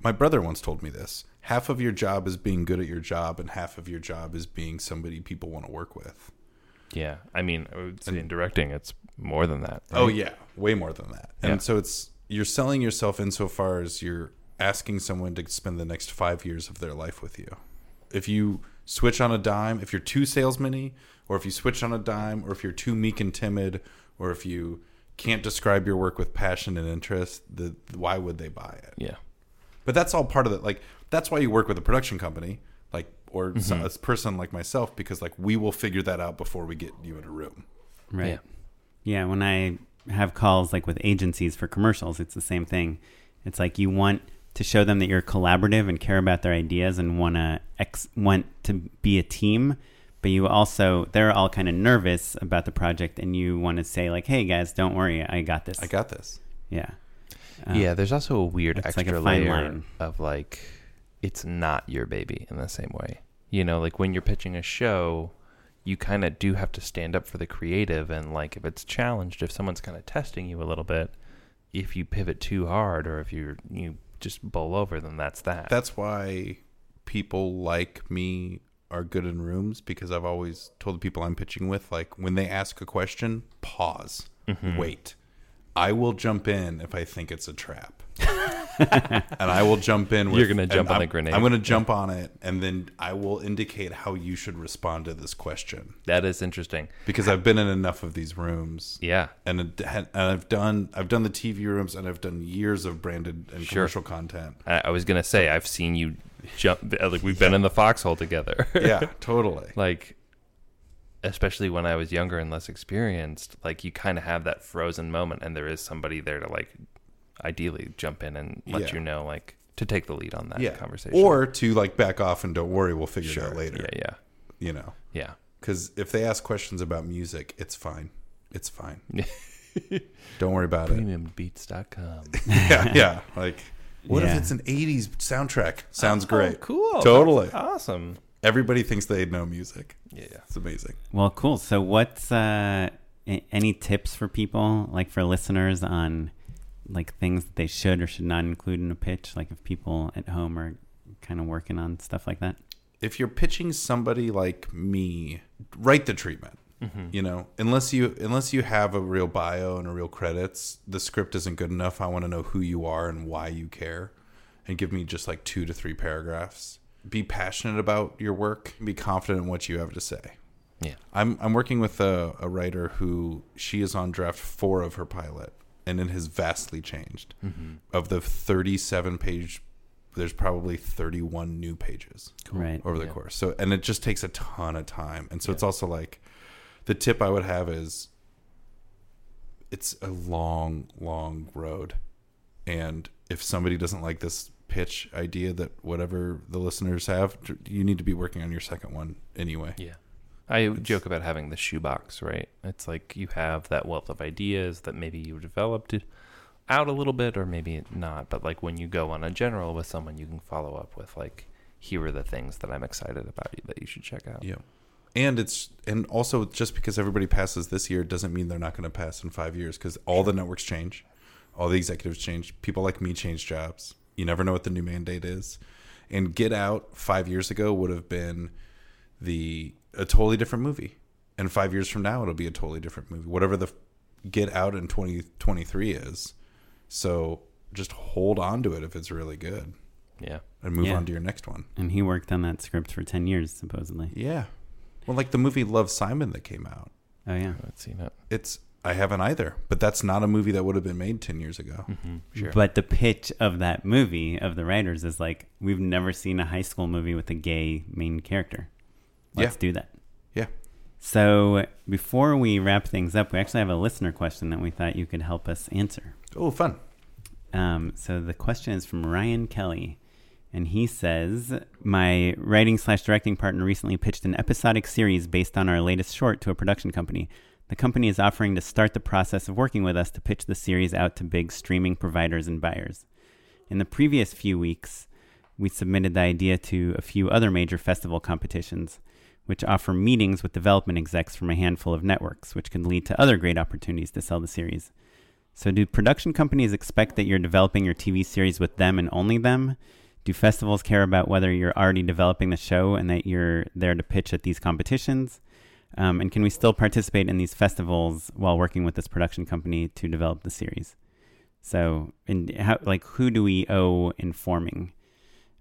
My brother once told me this. Half of your job is being good at your job, and half of your job is being somebody people want to work with. Yeah. I mean, would in directing, it's more than that. Oh yeah, way more than that. And Yeah. so it's you're selling yourself insofar as you're asking someone to spend the next five years of their life with you. If you switch on a dime, if you're too salesman or if you switch on a dime, or if you're too meek and timid, or if you can't describe your work with passion and interest, the why would they buy it? Yeah. But that's all part of it. Like that's why you work with a production company, like or so- mm-hmm. a person like myself, because like we will figure that out before we get you in a room. Right. Yeah. Yeah. When I have calls like with agencies for commercials, it's the same thing. It's like you want to show them that you're collaborative and care about their ideas and want to ex- want to be a team. But you also they're all kind of nervous about the project, and you want to say like, "Hey guys, don't worry, I got this." I got this. yeah. yeah, um, there's also a weird it's like a extra layer line. of like it's not your baby in the same way. You know, like when you're pitching a show, you kind of do have to stand up for the creative and like if it's challenged, if someone's kind of testing you a little bit, if you pivot too hard or if you're you just bowl over, then that's that. That's why people like me are good in rooms because I've always told the people I'm pitching with, like when they ask a question, pause, Mm-hmm. wait. I will jump in if I think it's a trap, and I will jump in. With, You're gonna jump on the I'm- grenade. I'm going to jump on it, and then I will indicate how you should respond to this question that is interesting. because I've been in enough of these rooms. Yeah. and, and I've done I've done the TV rooms, and I've done years of branded and Sure. commercial content. I, I was gonna say I've seen you jump uh, like we've been in the foxhole together. Yeah, totally. like especially when I was younger and less experienced, like you kind of have that frozen moment and there is somebody there to like ideally jump in and let Yeah. you know like to take the lead on that yeah. conversation. Or to like back off and don't worry, we'll figure it out later. Yeah, yeah. You know, Yeah. because if they ask questions about music, it's fine. It's fine. don't worry about it. Premiumbeats.com. Yeah, yeah. Like, what Yeah. if it's an '80s soundtrack? Sounds Oh, great. cool. Totally. That's awesome. Everybody thinks they know music. Yeah. It's amazing. Well, cool. So, what's uh, any tips for people, like for listeners, on like things that they should or should not include in a pitch? Like if people at home are kind of working on stuff like that. if you're pitching somebody like me, write the treatment. Mm-hmm. You know, unless you unless you have a real bio and a real credits, the script isn't good enough. I want to know who you are and why you care, and give me just like two to three paragraphs. Be passionate about your work. Be confident in what you have to say. Yeah. I'm I'm working with a, a writer who she is on draft four of her pilot, and it has vastly changed. Mm-hmm. Of the 37 page, there's probably 31 new pages Right. over the course. So and it just takes a ton of time. And so it's also like the tip I would have is it's a long, long road. And if somebody doesn't like this pitch idea that whatever the listeners have, you need to be working on your second one anyway. Yeah. I joke about having the shoebox, right? It's like you have that wealth of ideas that maybe you developed out a little bit or maybe not. But like when you go on a general with someone, you can follow up with like, here are the things that I'm excited about that you should check out. Yeah. And it's and also just because everybody passes this year doesn't mean they're not going to pass in 5 years cuz all the networks change. All the executives change. People like me change jobs. You never know what the new mandate is. And Get Out 5 years ago would have been the a totally different movie. And 5 years from now it'll be a totally different movie. Whatever the Get Out in 2023 is. So just hold on to it if it's really good Yeah. and move Yeah. on to your next one. And he worked on that script for 10 years, supposedly. Yeah. Well, like the movie Love Simon that came out. Oh, yeah. I've seen it. It's I haven't either, but that's not a movie that would have been made 10 years ago. Mm-hmm. Sure. But the pitch of that movie, of the writers, is like, we've never seen a high school movie with a gay main character. Let's Yeah. do that. Yeah. So, before we wrap things up, we actually have a listener question that we thought you could help us answer. Oh, fun. Um, so the question is from Ryan Kelly, and he says, "My writing slash directing partner recently pitched an episodic series based on our latest short to a production company. The company is offering to start the process of working with us to pitch the series out to big streaming providers and buyers. In the previous few weeks, we submitted the idea to a few other major festival competitions, which offer meetings with development execs from a handful of networks, which could lead to other great opportunities to sell the series." So, do production companies expect that you're developing your TV series with them and only them? Do festivals care about whether you're already developing the show and that you're there to pitch at these competitions? Um, and can we still participate in these festivals while working with this production company to develop the series? So, and how, like, who do we owe informing?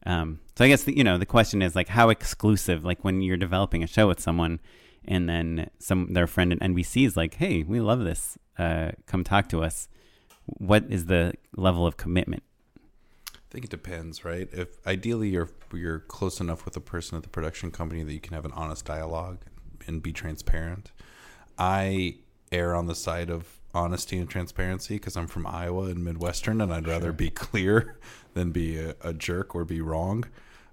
Um, so, I guess the, you know the question is like, how exclusive? Like, when you're developing a show with someone, and then some their friend at NBC is like, "Hey, we love this. Uh, come talk to us." What is the level of commitment? I think it depends, right? If ideally you're you're close enough with the person at the production company that you can have an honest dialogue and be transparent. I err on the side of honesty and transparency because I'm from Iowa and Midwestern, and I'd rather be clear than be a, a jerk or be wrong.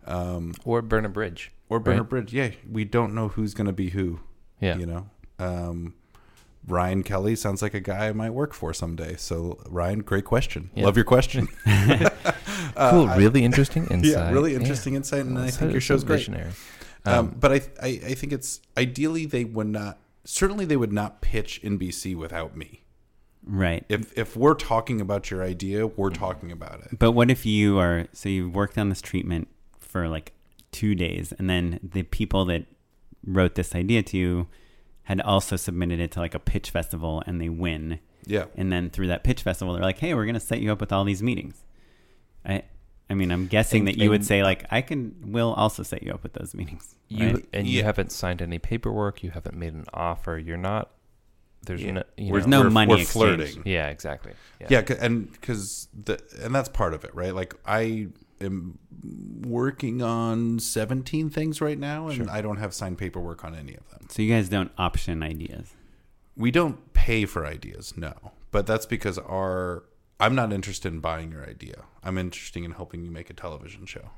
Um, Or burn a bridge. or burn a bridge. Yeah, we don't know who's going to be who. Yeah. You know, um, Ryan Kelly sounds like a guy I might work for someday. So, Ryan, great question. Yeah. Love your question. cool. really interesting insight. yeah, really interesting insight, and I think your so show's great. visionary. Um, but I, I, I think it's ideally they would not. Certainly, they would not pitch NBC without me. Right. If if we're talking about your idea, we're talking about it. But what if you are so you've worked on this treatment for like two days, and then the people that wrote this idea to you had also submitted it to like a pitch festival, and they win. Yeah. And then through that pitch festival, they're like, "Hey, we're going to set you up with all these meetings." I, I mean, I'm guessing And- that you would say like, "I can, will also set you up with those meetings." You right? and you Yeah. haven't signed any paperwork. You haven't made an offer. You're not. There's no. You We're- know, no we're- money We're exchange. flirting. Yeah, exactly. Yeah. Yeah, 'cause- and because the and that's part of it, right? Like I am working on seventeen things right now, and I don't have signed paperwork on any of them. So you guys don't option ideas. We don't pay for ideas, no, but that's because our I'm not interested in buying your idea. I'm interested in helping you make a television show.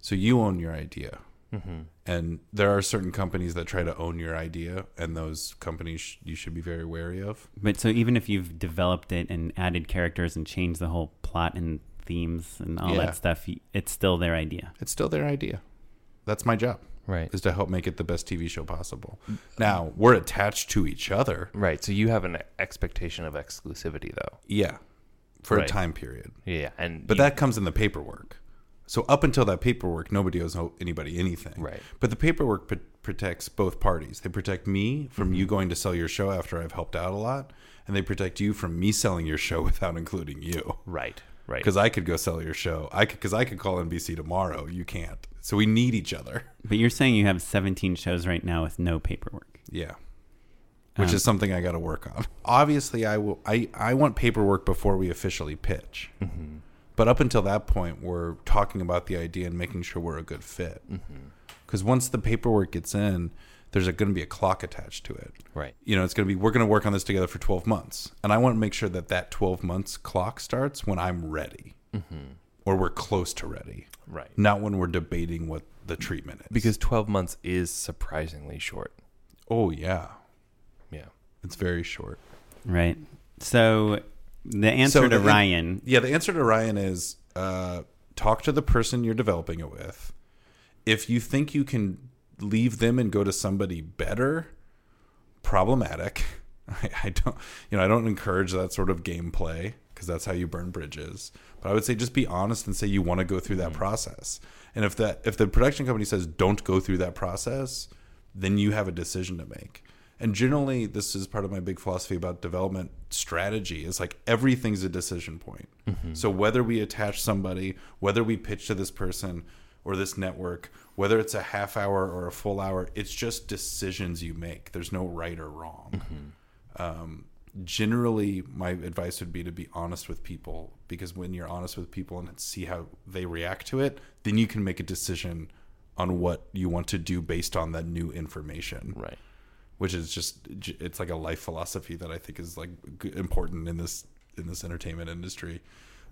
So you own your idea. Mm-hmm. And there are certain companies that try to own your idea, and those companies sh- you should be very wary of. But so even if you've developed it and added characters and changed the whole plot and themes and all Yeah. that stuff, y- it's still their idea. It's still their idea. That's my job. Right. is to help make it the best TV show possible. Now we're attached to each other, Right. So you have an expectation of exclusivity, though. yeah, for Right. a time period. Yeah. And But you- that comes in the paperwork. So up until that paperwork, nobody owes no- anybody anything. Right. But the paperwork p- protects both parties. They protect me from Mm-hmm. you going to sell your show after I've helped out a lot, and they protect you from me selling your show without including you. Right. Right. Because I could go sell your show. I could because I could call NBC tomorrow. You can't. So we need each other. But you're saying you have 17 shows right now with no paperwork. Yeah. Which Um, is something I got to work on. Obviously, I will. I, I want paperwork before we officially pitch. But up until that point, we're talking about the idea and making sure we're a good fit. Because once the paperwork gets in, there's going to be a clock attached to it. Right. You know, it's going to be we're going to work on this together for 12 months, and I want to make sure that that 12 months clock starts when I'm ready, or we're close to ready, Right. not when we're debating what the treatment is. Because 12 months is surprisingly short. oh yeah, Yeah. it's very short. Right. So the answer So to the- Ryan, Yeah, the answer to Ryan is uh, talk to the person you're developing it with. If you think you can leave them and go to somebody better, problematic. I, I don't, you know, I don't encourage that sort of gameplay because that's how you burn bridges. But I would say just be honest and say you want to go through that mm-hmm. process. And if that if the production company says don't go through that process, then you have a decision to make. And generally, this is part of my big philosophy about development strategy. Is like everything's a decision point. Mm-hmm. So whether we attach somebody, whether we pitch to this person or this network, whether it's a half hour or a full hour, it's just decisions you make. There's no right or wrong. Um, generally, my advice would be to be honest with people because when you're honest with people and see how they react to it, then you can make a decision on what you want to do based on that new information Right. which is just it's like a life philosophy that I think is like important in this in this entertainment industry.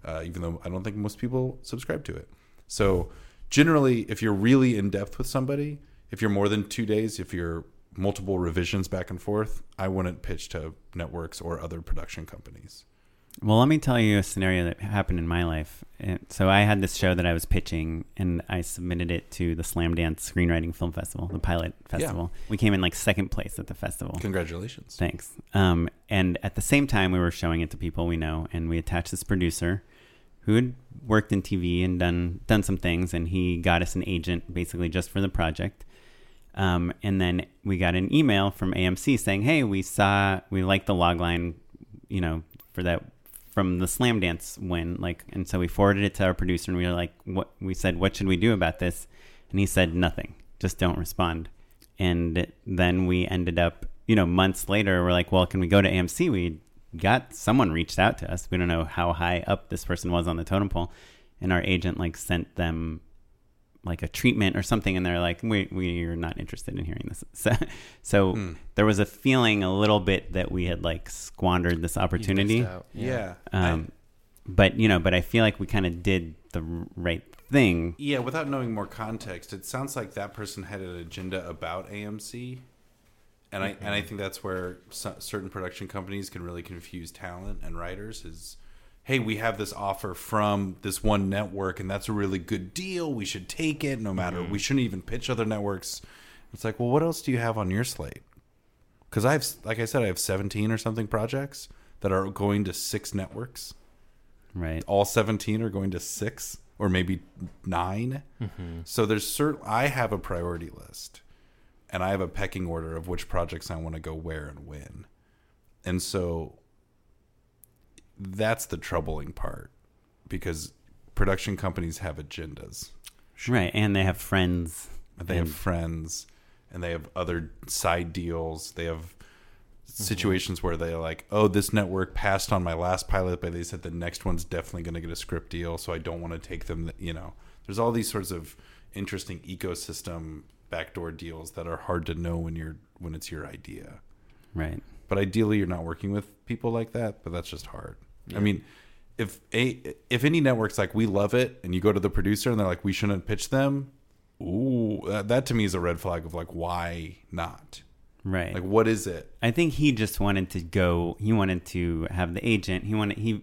Uh, even though I don't think most people subscribe to it. So generally, if you're really in depth with somebody, if you're more than two days, if you're multiple revisions back and forth, I wouldn't pitch to networks or other production companies. well, let me tell you a scenario that happened in my life. So I had this show that I was pitching, and I submitted it to the Slamdance Screenwriting Film Festival, the pilot festival. We came in like second place at the festival. Congratulations. Thanks. Um, and at the same time, we were showing it to people we know, and we attached this producer who had worked in TV and done done some things, and he got us an agent basically just for the project. Um, and then we got an email from AMC saying, "Hey, we saw we liked the logline, you know, for that from the Slamdance win, like." And so we forwarded it to our producer, and we were like, "What?" We said, "What should we do about this?" And he said, "Nothing. Just don't respond." And then we ended up, you know, months later, we're like, "Well, can we go to AMC?" We got someone reached out to us. We don't know how high up this person was on the totem pole, and our agent like sent them like a treatment or something, and they're like, we we're not interested in hearing this. So, so there was a feeling a little bit that we had like squandered this opportunity. Yeah. Um, but you know, but I feel like we kind of did the right thing. Yeah, without knowing more context, it sounds like that person had an agenda about AMC, and I and I mm-hmm. think that's where so, certain production companies can really confuse talent and writers. Is hey, we have this offer from this one network, and that's a really good deal. We should take it, no matter. Mm-hmm. We shouldn't even pitch other networks. It's like, well, what else do you have on your slate? Because I have, like I said, I have seventeen or something projects that are going to six networks Right. all 17 are going to six or maybe 9 mm-hmm. so there's certain i have a priority list and i have a pecking order of which projects i want to go where and when and so that's the troubling part because production companies have agendas Right. And they have friends. they have friends and they have other side deals they have mm-hmm. situations where they're like oh this network passed on my last pilot but they said the next one's definitely going to get a script deal so i don't want to take them you know there's all these sorts of interesting ecosystem backdoor deals that are hard to know when you're when it's your idea Right. but ideally you're not working with people like that but that's just hard i mean if a if any network's like we love it and you go to the producer and they're like we shouldn't pitch them ooh that, that to me is a red flag of like why not Right. like what is it I think he just wanted to go. He wanted to have the agent. He wanted. He.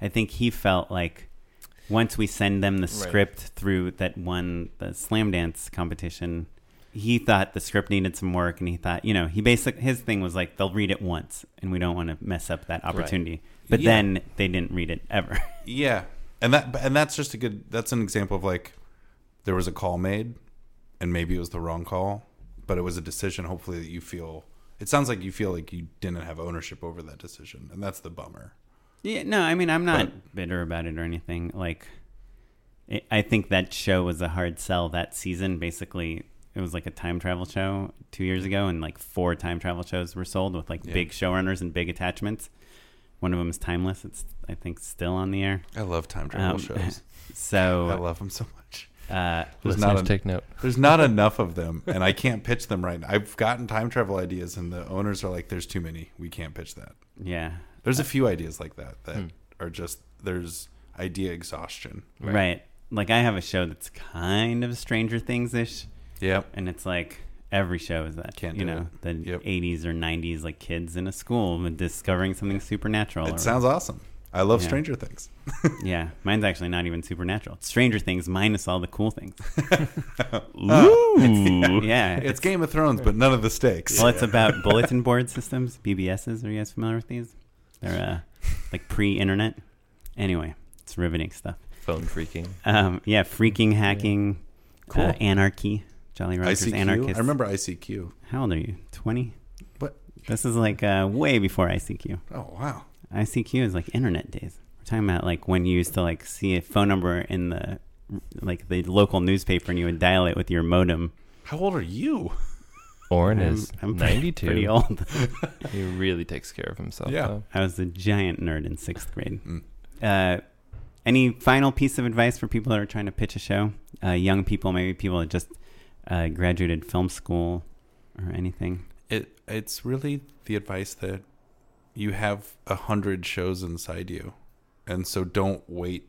I think he felt like once we send them the script through that one the slam dance competition, he thought the script needed some work, and he thought you know he basic his thing was like they'll read it once, and we don't want to mess up that opportunity. But Yeah. then they didn't read it ever. yeah and that and that's just a good that's an example of like there was a call made and maybe it was the wrong call but it was a decision hopefully that you feel it sounds like you feel like you didn't have ownership over that decision and that's the bummer Yeah, no, I mean, I'm not bitter about it or anything. Like, I think that show was a hard sell that season. Basically, it was like a time travel show two years ago, and like four time travel shows were sold with like big showrunners and big attachments. One of them is Timeless. It's, I think, still on the air. i love time travel Um, shows So, i love them so much uh, There's not a- take note. There's not enough of them, and I can't pitch them right now. I've gotten time travel ideas, and the owners are like, "There's too many. We can't pitch that." yeah. There's a few ideas like that that are just there's idea exhaustion. right. Like, I have a show that's kind of Stranger Things ish. Yep. And it's like every show is that Can't you do know it. the Yep. 80s or 90s like kids in a school discovering something supernatural. or- It sounds awesome. I love Yeah. Stranger Things. yeah, mine's actually not even supernatural. It's Stranger Things minus all the cool things. Ooh. yeah, It's Game of Thrones, but none of the stakes. well, it's about bulletin board systems, BBSs. Are you guys familiar with these? They're uh, like pre-internet. Anyway, it's riveting stuff. Phone freaking. Um, yeah, freaking hacking, Cool. uh, anarchy, Jolly Roger's ICQ. anarchist. I remember ICQ. How old are you? Twenty. What? This is like uh, way before ICQ. Oh wow. ICQ is like internet days. We're talking about like when you used to like see a phone number in the like the local newspaper and you would dial it with your modem. How old are you? Oren I'm- is I'm 92. Pretty old. He really takes care of himself. Yeah. though. I was a giant nerd in sixth grade. Mm. Uh, any final piece of advice for people that are trying to pitch a show? Uh, young people, maybe people that just uh, graduated film school or anything. It it's really the advice that you have a hundred shows inside you, and so don't wait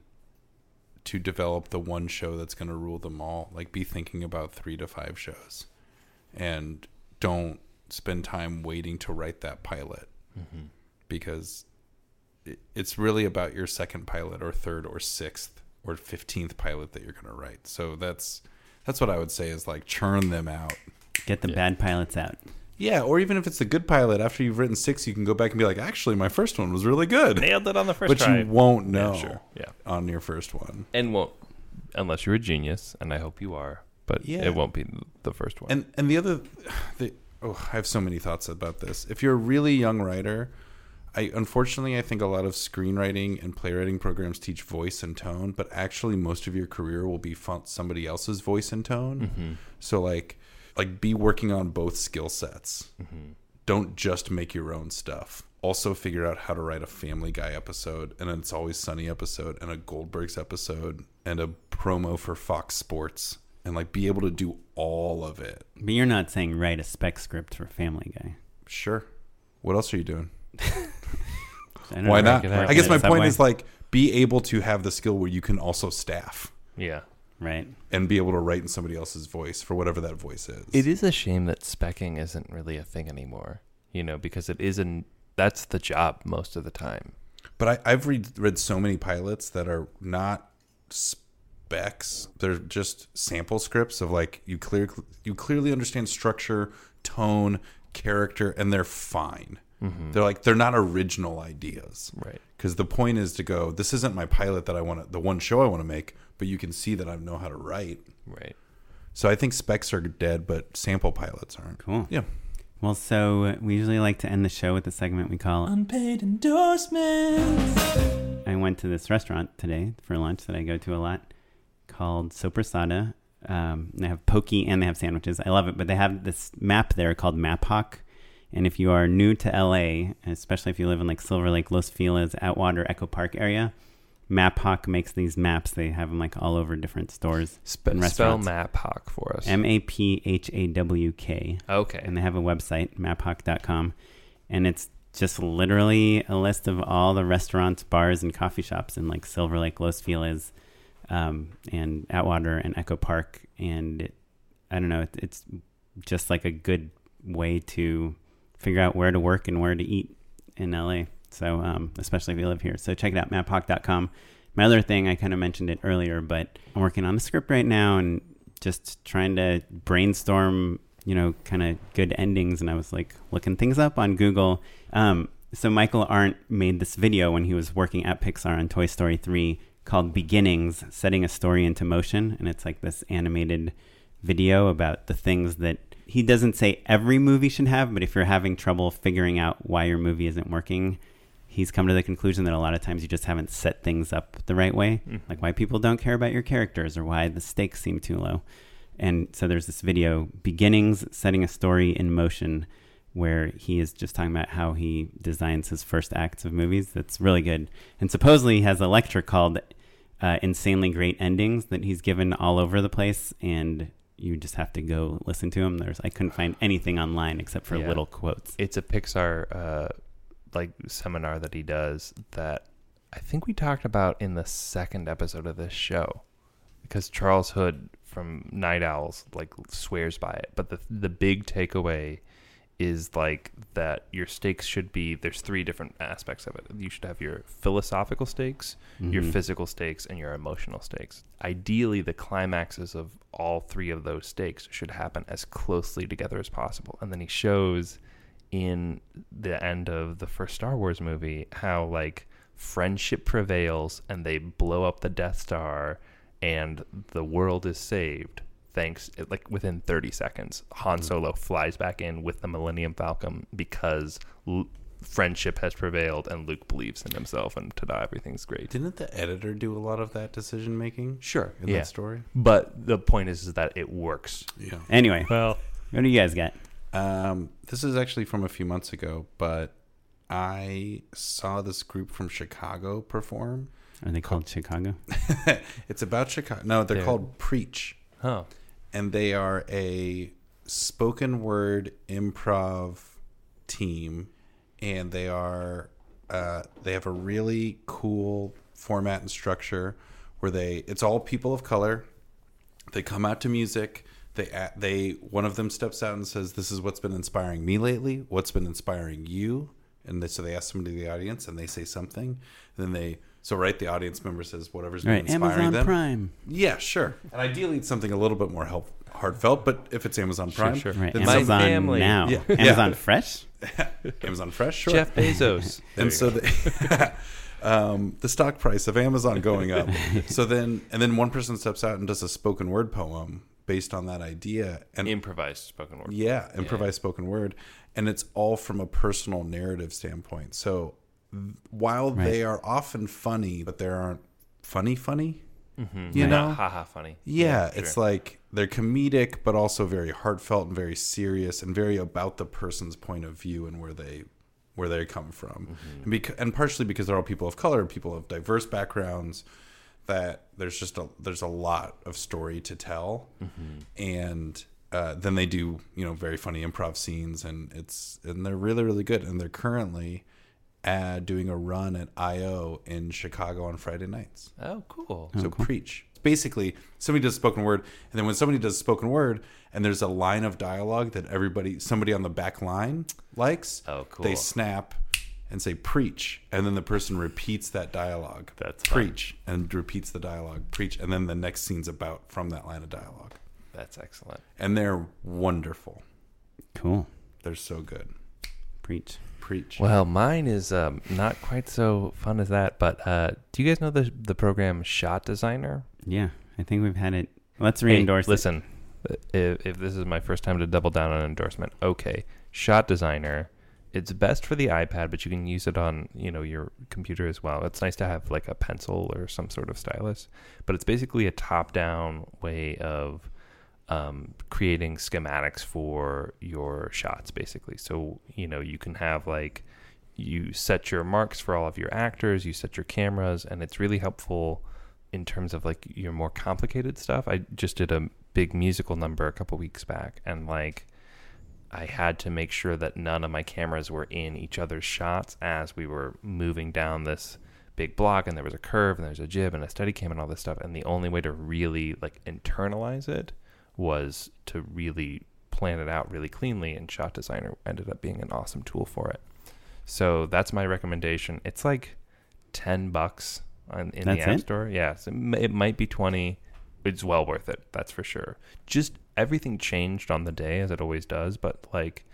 to develop the one show that's going to rule them all. Like be thinking about three to five shows, and don't spend time waiting to write that pilot because it, it's really about your second pilot or third or sixth or 15th pilot that you're going to write. So that's that's what I would say is like churn them out. Get the bad pilots out. Yeah, or even if it's a good pilot, after you've written six, you can go back and be like, actually, my first one was really good. Nailed it on the first but try. you won't Yeah, know sure. Yeah. on your first one. And won't, unless you're a genius, and I hope you are, but Yeah. it won't be the first one. And and the other, the, oh, I have so many thoughts about this. If you're a really young writer, I unfortunately I think a lot of screenwriting and playwriting programs teach voice and tone, but actually most of your career will be somebody else's voice and tone. Mm-hmm. So like like be working on both skill sets. Mm-hmm. Don't just make your own stuff. Also figure out how to write a Family Guy episode and an It's Always Sunny episode and a Goldberg's episode and a promo for Fox Sports and like be able to do all of it. But you're not saying write a spec script for Family Guy. Sure. What else are you doing? I Why not? it out. I guess my Subway. point is like be able to have the skill where you can also staff Yeah. right. and be able to write in somebody else's voice for whatever that voice is. It is a shame that specking isn't really a thing anymore, you know, because it isn't, that's the job most of the time. But I, I've read read so many pilots that are not specs. They're just sample scripts of like you clear you clearly understand structure, tone, character, and they're fine. They're like they're not original ideas, Right. Because the point is to go. This isn't my pilot that I want to, the one show I want to make, but you can see that I know how to write. Right. So I think specs are dead, but sample pilots aren't. Cool. Yeah. Well, so we usually like to end the show with a segment we call Unpaid endorsements. I went to this restaurant today for lunch that I go to a lot called Soprasada. Um, they have pokey and they have sandwiches. I love it, but they have this map there called Map Hawk. And if you are new to LA, especially if you live in like Silver Lake, Los Feliz, Atwater, Echo Park area, Map Hawk makes these maps. They have them like all over different stores Spe- and spell restaurants. map hawk for us. M A P H A W K. okay. and they have a website maphawk.com and it's just literally a list of all the restaurants bars and coffee shops in like silver lake los feliz um, and atwater and echo park and it, i don't know it, it's just like a good way to figure out where to work and where to eat in la so um, especially if you live here. So check it out maphawk.com my other thing i kind of mentioned it earlier but i'm working on the script right now and just trying to brainstorm you know kind of good endings. And i was like looking things up on google. Um, so michael arndt made this video when he was working at pixar on toy story 3 called beginnings setting a story into motion. And it's like this animated video about the things that he doesn't say every movie should have but if you're having trouble figuring out why your movie isn't working he's come to the conclusion that a lot of times you just haven't set things up the right way. Like why people don't care about your characters or why the stakes seem too low. And so there's this video beginnings setting a story in motion where he is just talking about how he designs his first acts of movies. That's really good. And supposedly he has a lecture called uh, insanely great endings that he's given all over the place and you just have to go listen to him there's i couldn't find anything online except for Yeah. little quotes it's a Pixar uh, like seminar that he does that I think we talked about in the second episode of this show because Charles Hood from Night Owls like swears by it. But the the big takeaway is like that your stakes should be there's three different aspects of it. You should have your philosophical stakes, your Mhm. physical stakes, and your emotional stakes. Ideally, the climaxes of all three of those stakes should happen as closely together as possible. And then he shows in the end of the first Star Wars movie how like friendship prevails and they blow up the Death Star and the world is saved thanks like within 30 seconds Han Solo flies back in with the Millennium Falcon because L- friendship has prevailed and Luke believes in himself and ta-da everything's great. Didn't the editor do a lot of that decision making? Sure, In yeah. that story? But the point is, is that it works. Yeah. anyway Well, what do you guys got Um, this is actually from a few months ago, but I saw this group from Chicago perform. are they called chicago it's about Chicago. No, they're They're- called Preach, huh. And they are a spoken word improv team, and they are uh, they have a really cool format and structure where they it's all people of color. They come out to music. They they one of them steps out and says, "This is what's been inspiring me lately. What's been inspiring you?" And they, so they ask somebody in the audience, and they say something. And then they so right, the audience member says whatever's been right inspiring amazon them. prime Yeah, sure. And ideally, it's something a little bit more help, heartfelt. But if it's Amazon Prime, sure. right then My amazon family. now Yeah. amazon Yeah. fresh Amazon Fresh, sure. Jeff Bezos. And so the, um, the stock price of Amazon going up. so then, and then one person steps out and does a spoken word poem based on that idea, and improvised spoken word. yeah, improvised spoken word, and it's all from a personal narrative standpoint. So th- while Right. they are often funny, but they aren't funny funny. Mhm. You Not know? haha funny. Yeah, sure. it's like they're comedic, but also very heartfelt and very serious, and very about the person's point of view and where they where they come from, and, bec- and partially because they're all people of color, people of diverse backgrounds. that there's just a there's a lot of story to tell, and uh, then they do you know very funny improv scenes, and it's and they're really really good, and they're currently uh, doing a run at IO in Chicago on Friday nights. Oh, cool. So preach. It's Basically, somebody does spoken word, and then when somebody does spoken word, and there's a line of dialogue that everybody, somebody on the back line likes, Oh, cool. they snap and say preach, and then the person repeats that dialogue. That's fun. preach, and repeats the dialogue, preach, and then the next scene's about from that line of dialogue, That's excellent. and they're wonderful. Cool. They're so good. Preach. Preach. Well, mine is um, not quite so fun as that, but uh, do you guys know the the program Shot Designer? Yeah, I think we've had it. Let's Hey, re-endorse. it. listen, if, if this is my first time to double down on endorsement, okay. Shot Designer, it's best for the iPad, but you can use it on you know your computer as well. It's nice to have like a pencil or some sort of stylus, but it's basically a top-down way of um, creating schematics for your shots, basically. So you know you can have like you set your marks for all of your actors, you set your cameras, and it's really helpful in terms of like your more complicated stuff. I just did a big musical number a couple weeks back, and like I had to make sure that none of my cameras were in each other's shots as we were moving down this big block and there was a curve and there's a jib and a Steadicam and all this stuff and the only way to really like internalize it was to really plan it out really cleanly and shot designer ended up being an awesome tool for it. So that's my recommendation. It's like 10 bucks on, in That's the app it? store. Yeah so it, it might be 20 it's well worth it that's for sure. Just everything changed on the day as it always does but like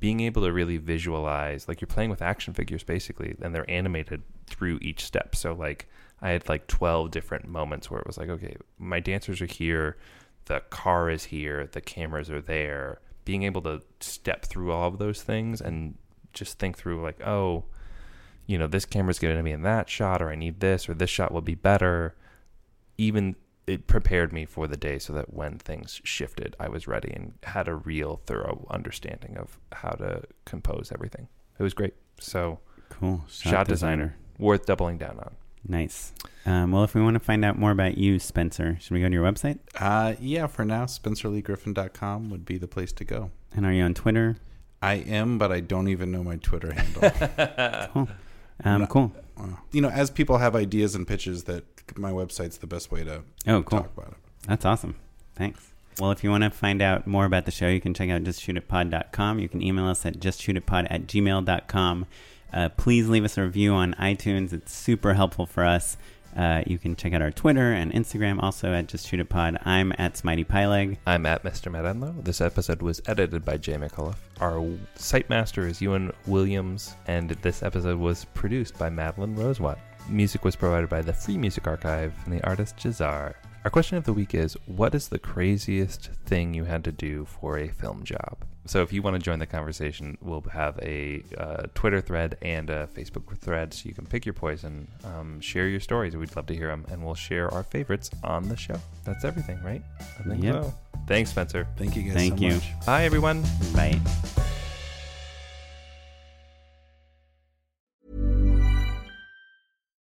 being able to really visualize like you're playing with action figures basically and they're animated through each step. So like i had like 12 different moments where it was like okay my dancers are here the car is here the cameras are there being able to step through all of those things and just think through like oh you know this camera's going to be in that shot or i need this or this shot will be better even it prepared me for the day so that when things shifted, I was ready and had a real thorough understanding of how to compose everything. It was great. So, Cool. shot, designer. worth doubling down on. Nice. Um, well, if we want to find out more about you, Spencer, should we go to your website? Uh, yeah, for now, SpencerLeeGriffin.com would be the place to go. And are you on Twitter? I am, but I don't even know my Twitter handle. Cool. Um, cool. you know, as people have ideas and pitches, that my website's the best way to Oh, cool. talk about it. That's awesome. Thanks. Well, if you want to find out more about the show, you can check out justshootitpod.com. You can email us at justshootitpod at gmail.com. Uh, please leave us a review on iTunes. It's super helpful for us. Uh, you can check out our Twitter and Instagram also at Just Shoot It Pod. I'm at Smitey Pyleg. I'm at Mr. Matt Enlow. This episode was edited by Jay McCullough. Our site master is Ewan Williams, and this episode was produced by Madeline Rosewatt. Music was provided by the Free Music Archive and the artist Jahzzar. Our question of the week is What is the craziest thing you had to do for a film job? So, if you want to join the conversation, we'll have a uh, Twitter thread and a Facebook thread so you can pick your poison, um, share your stories. We'd love to hear them, and we'll share our favorites on the show. That's everything, right? I think Yep. so. Thanks, Spencer. Thank you guys Thank so you. much. Bye, everyone. Bye.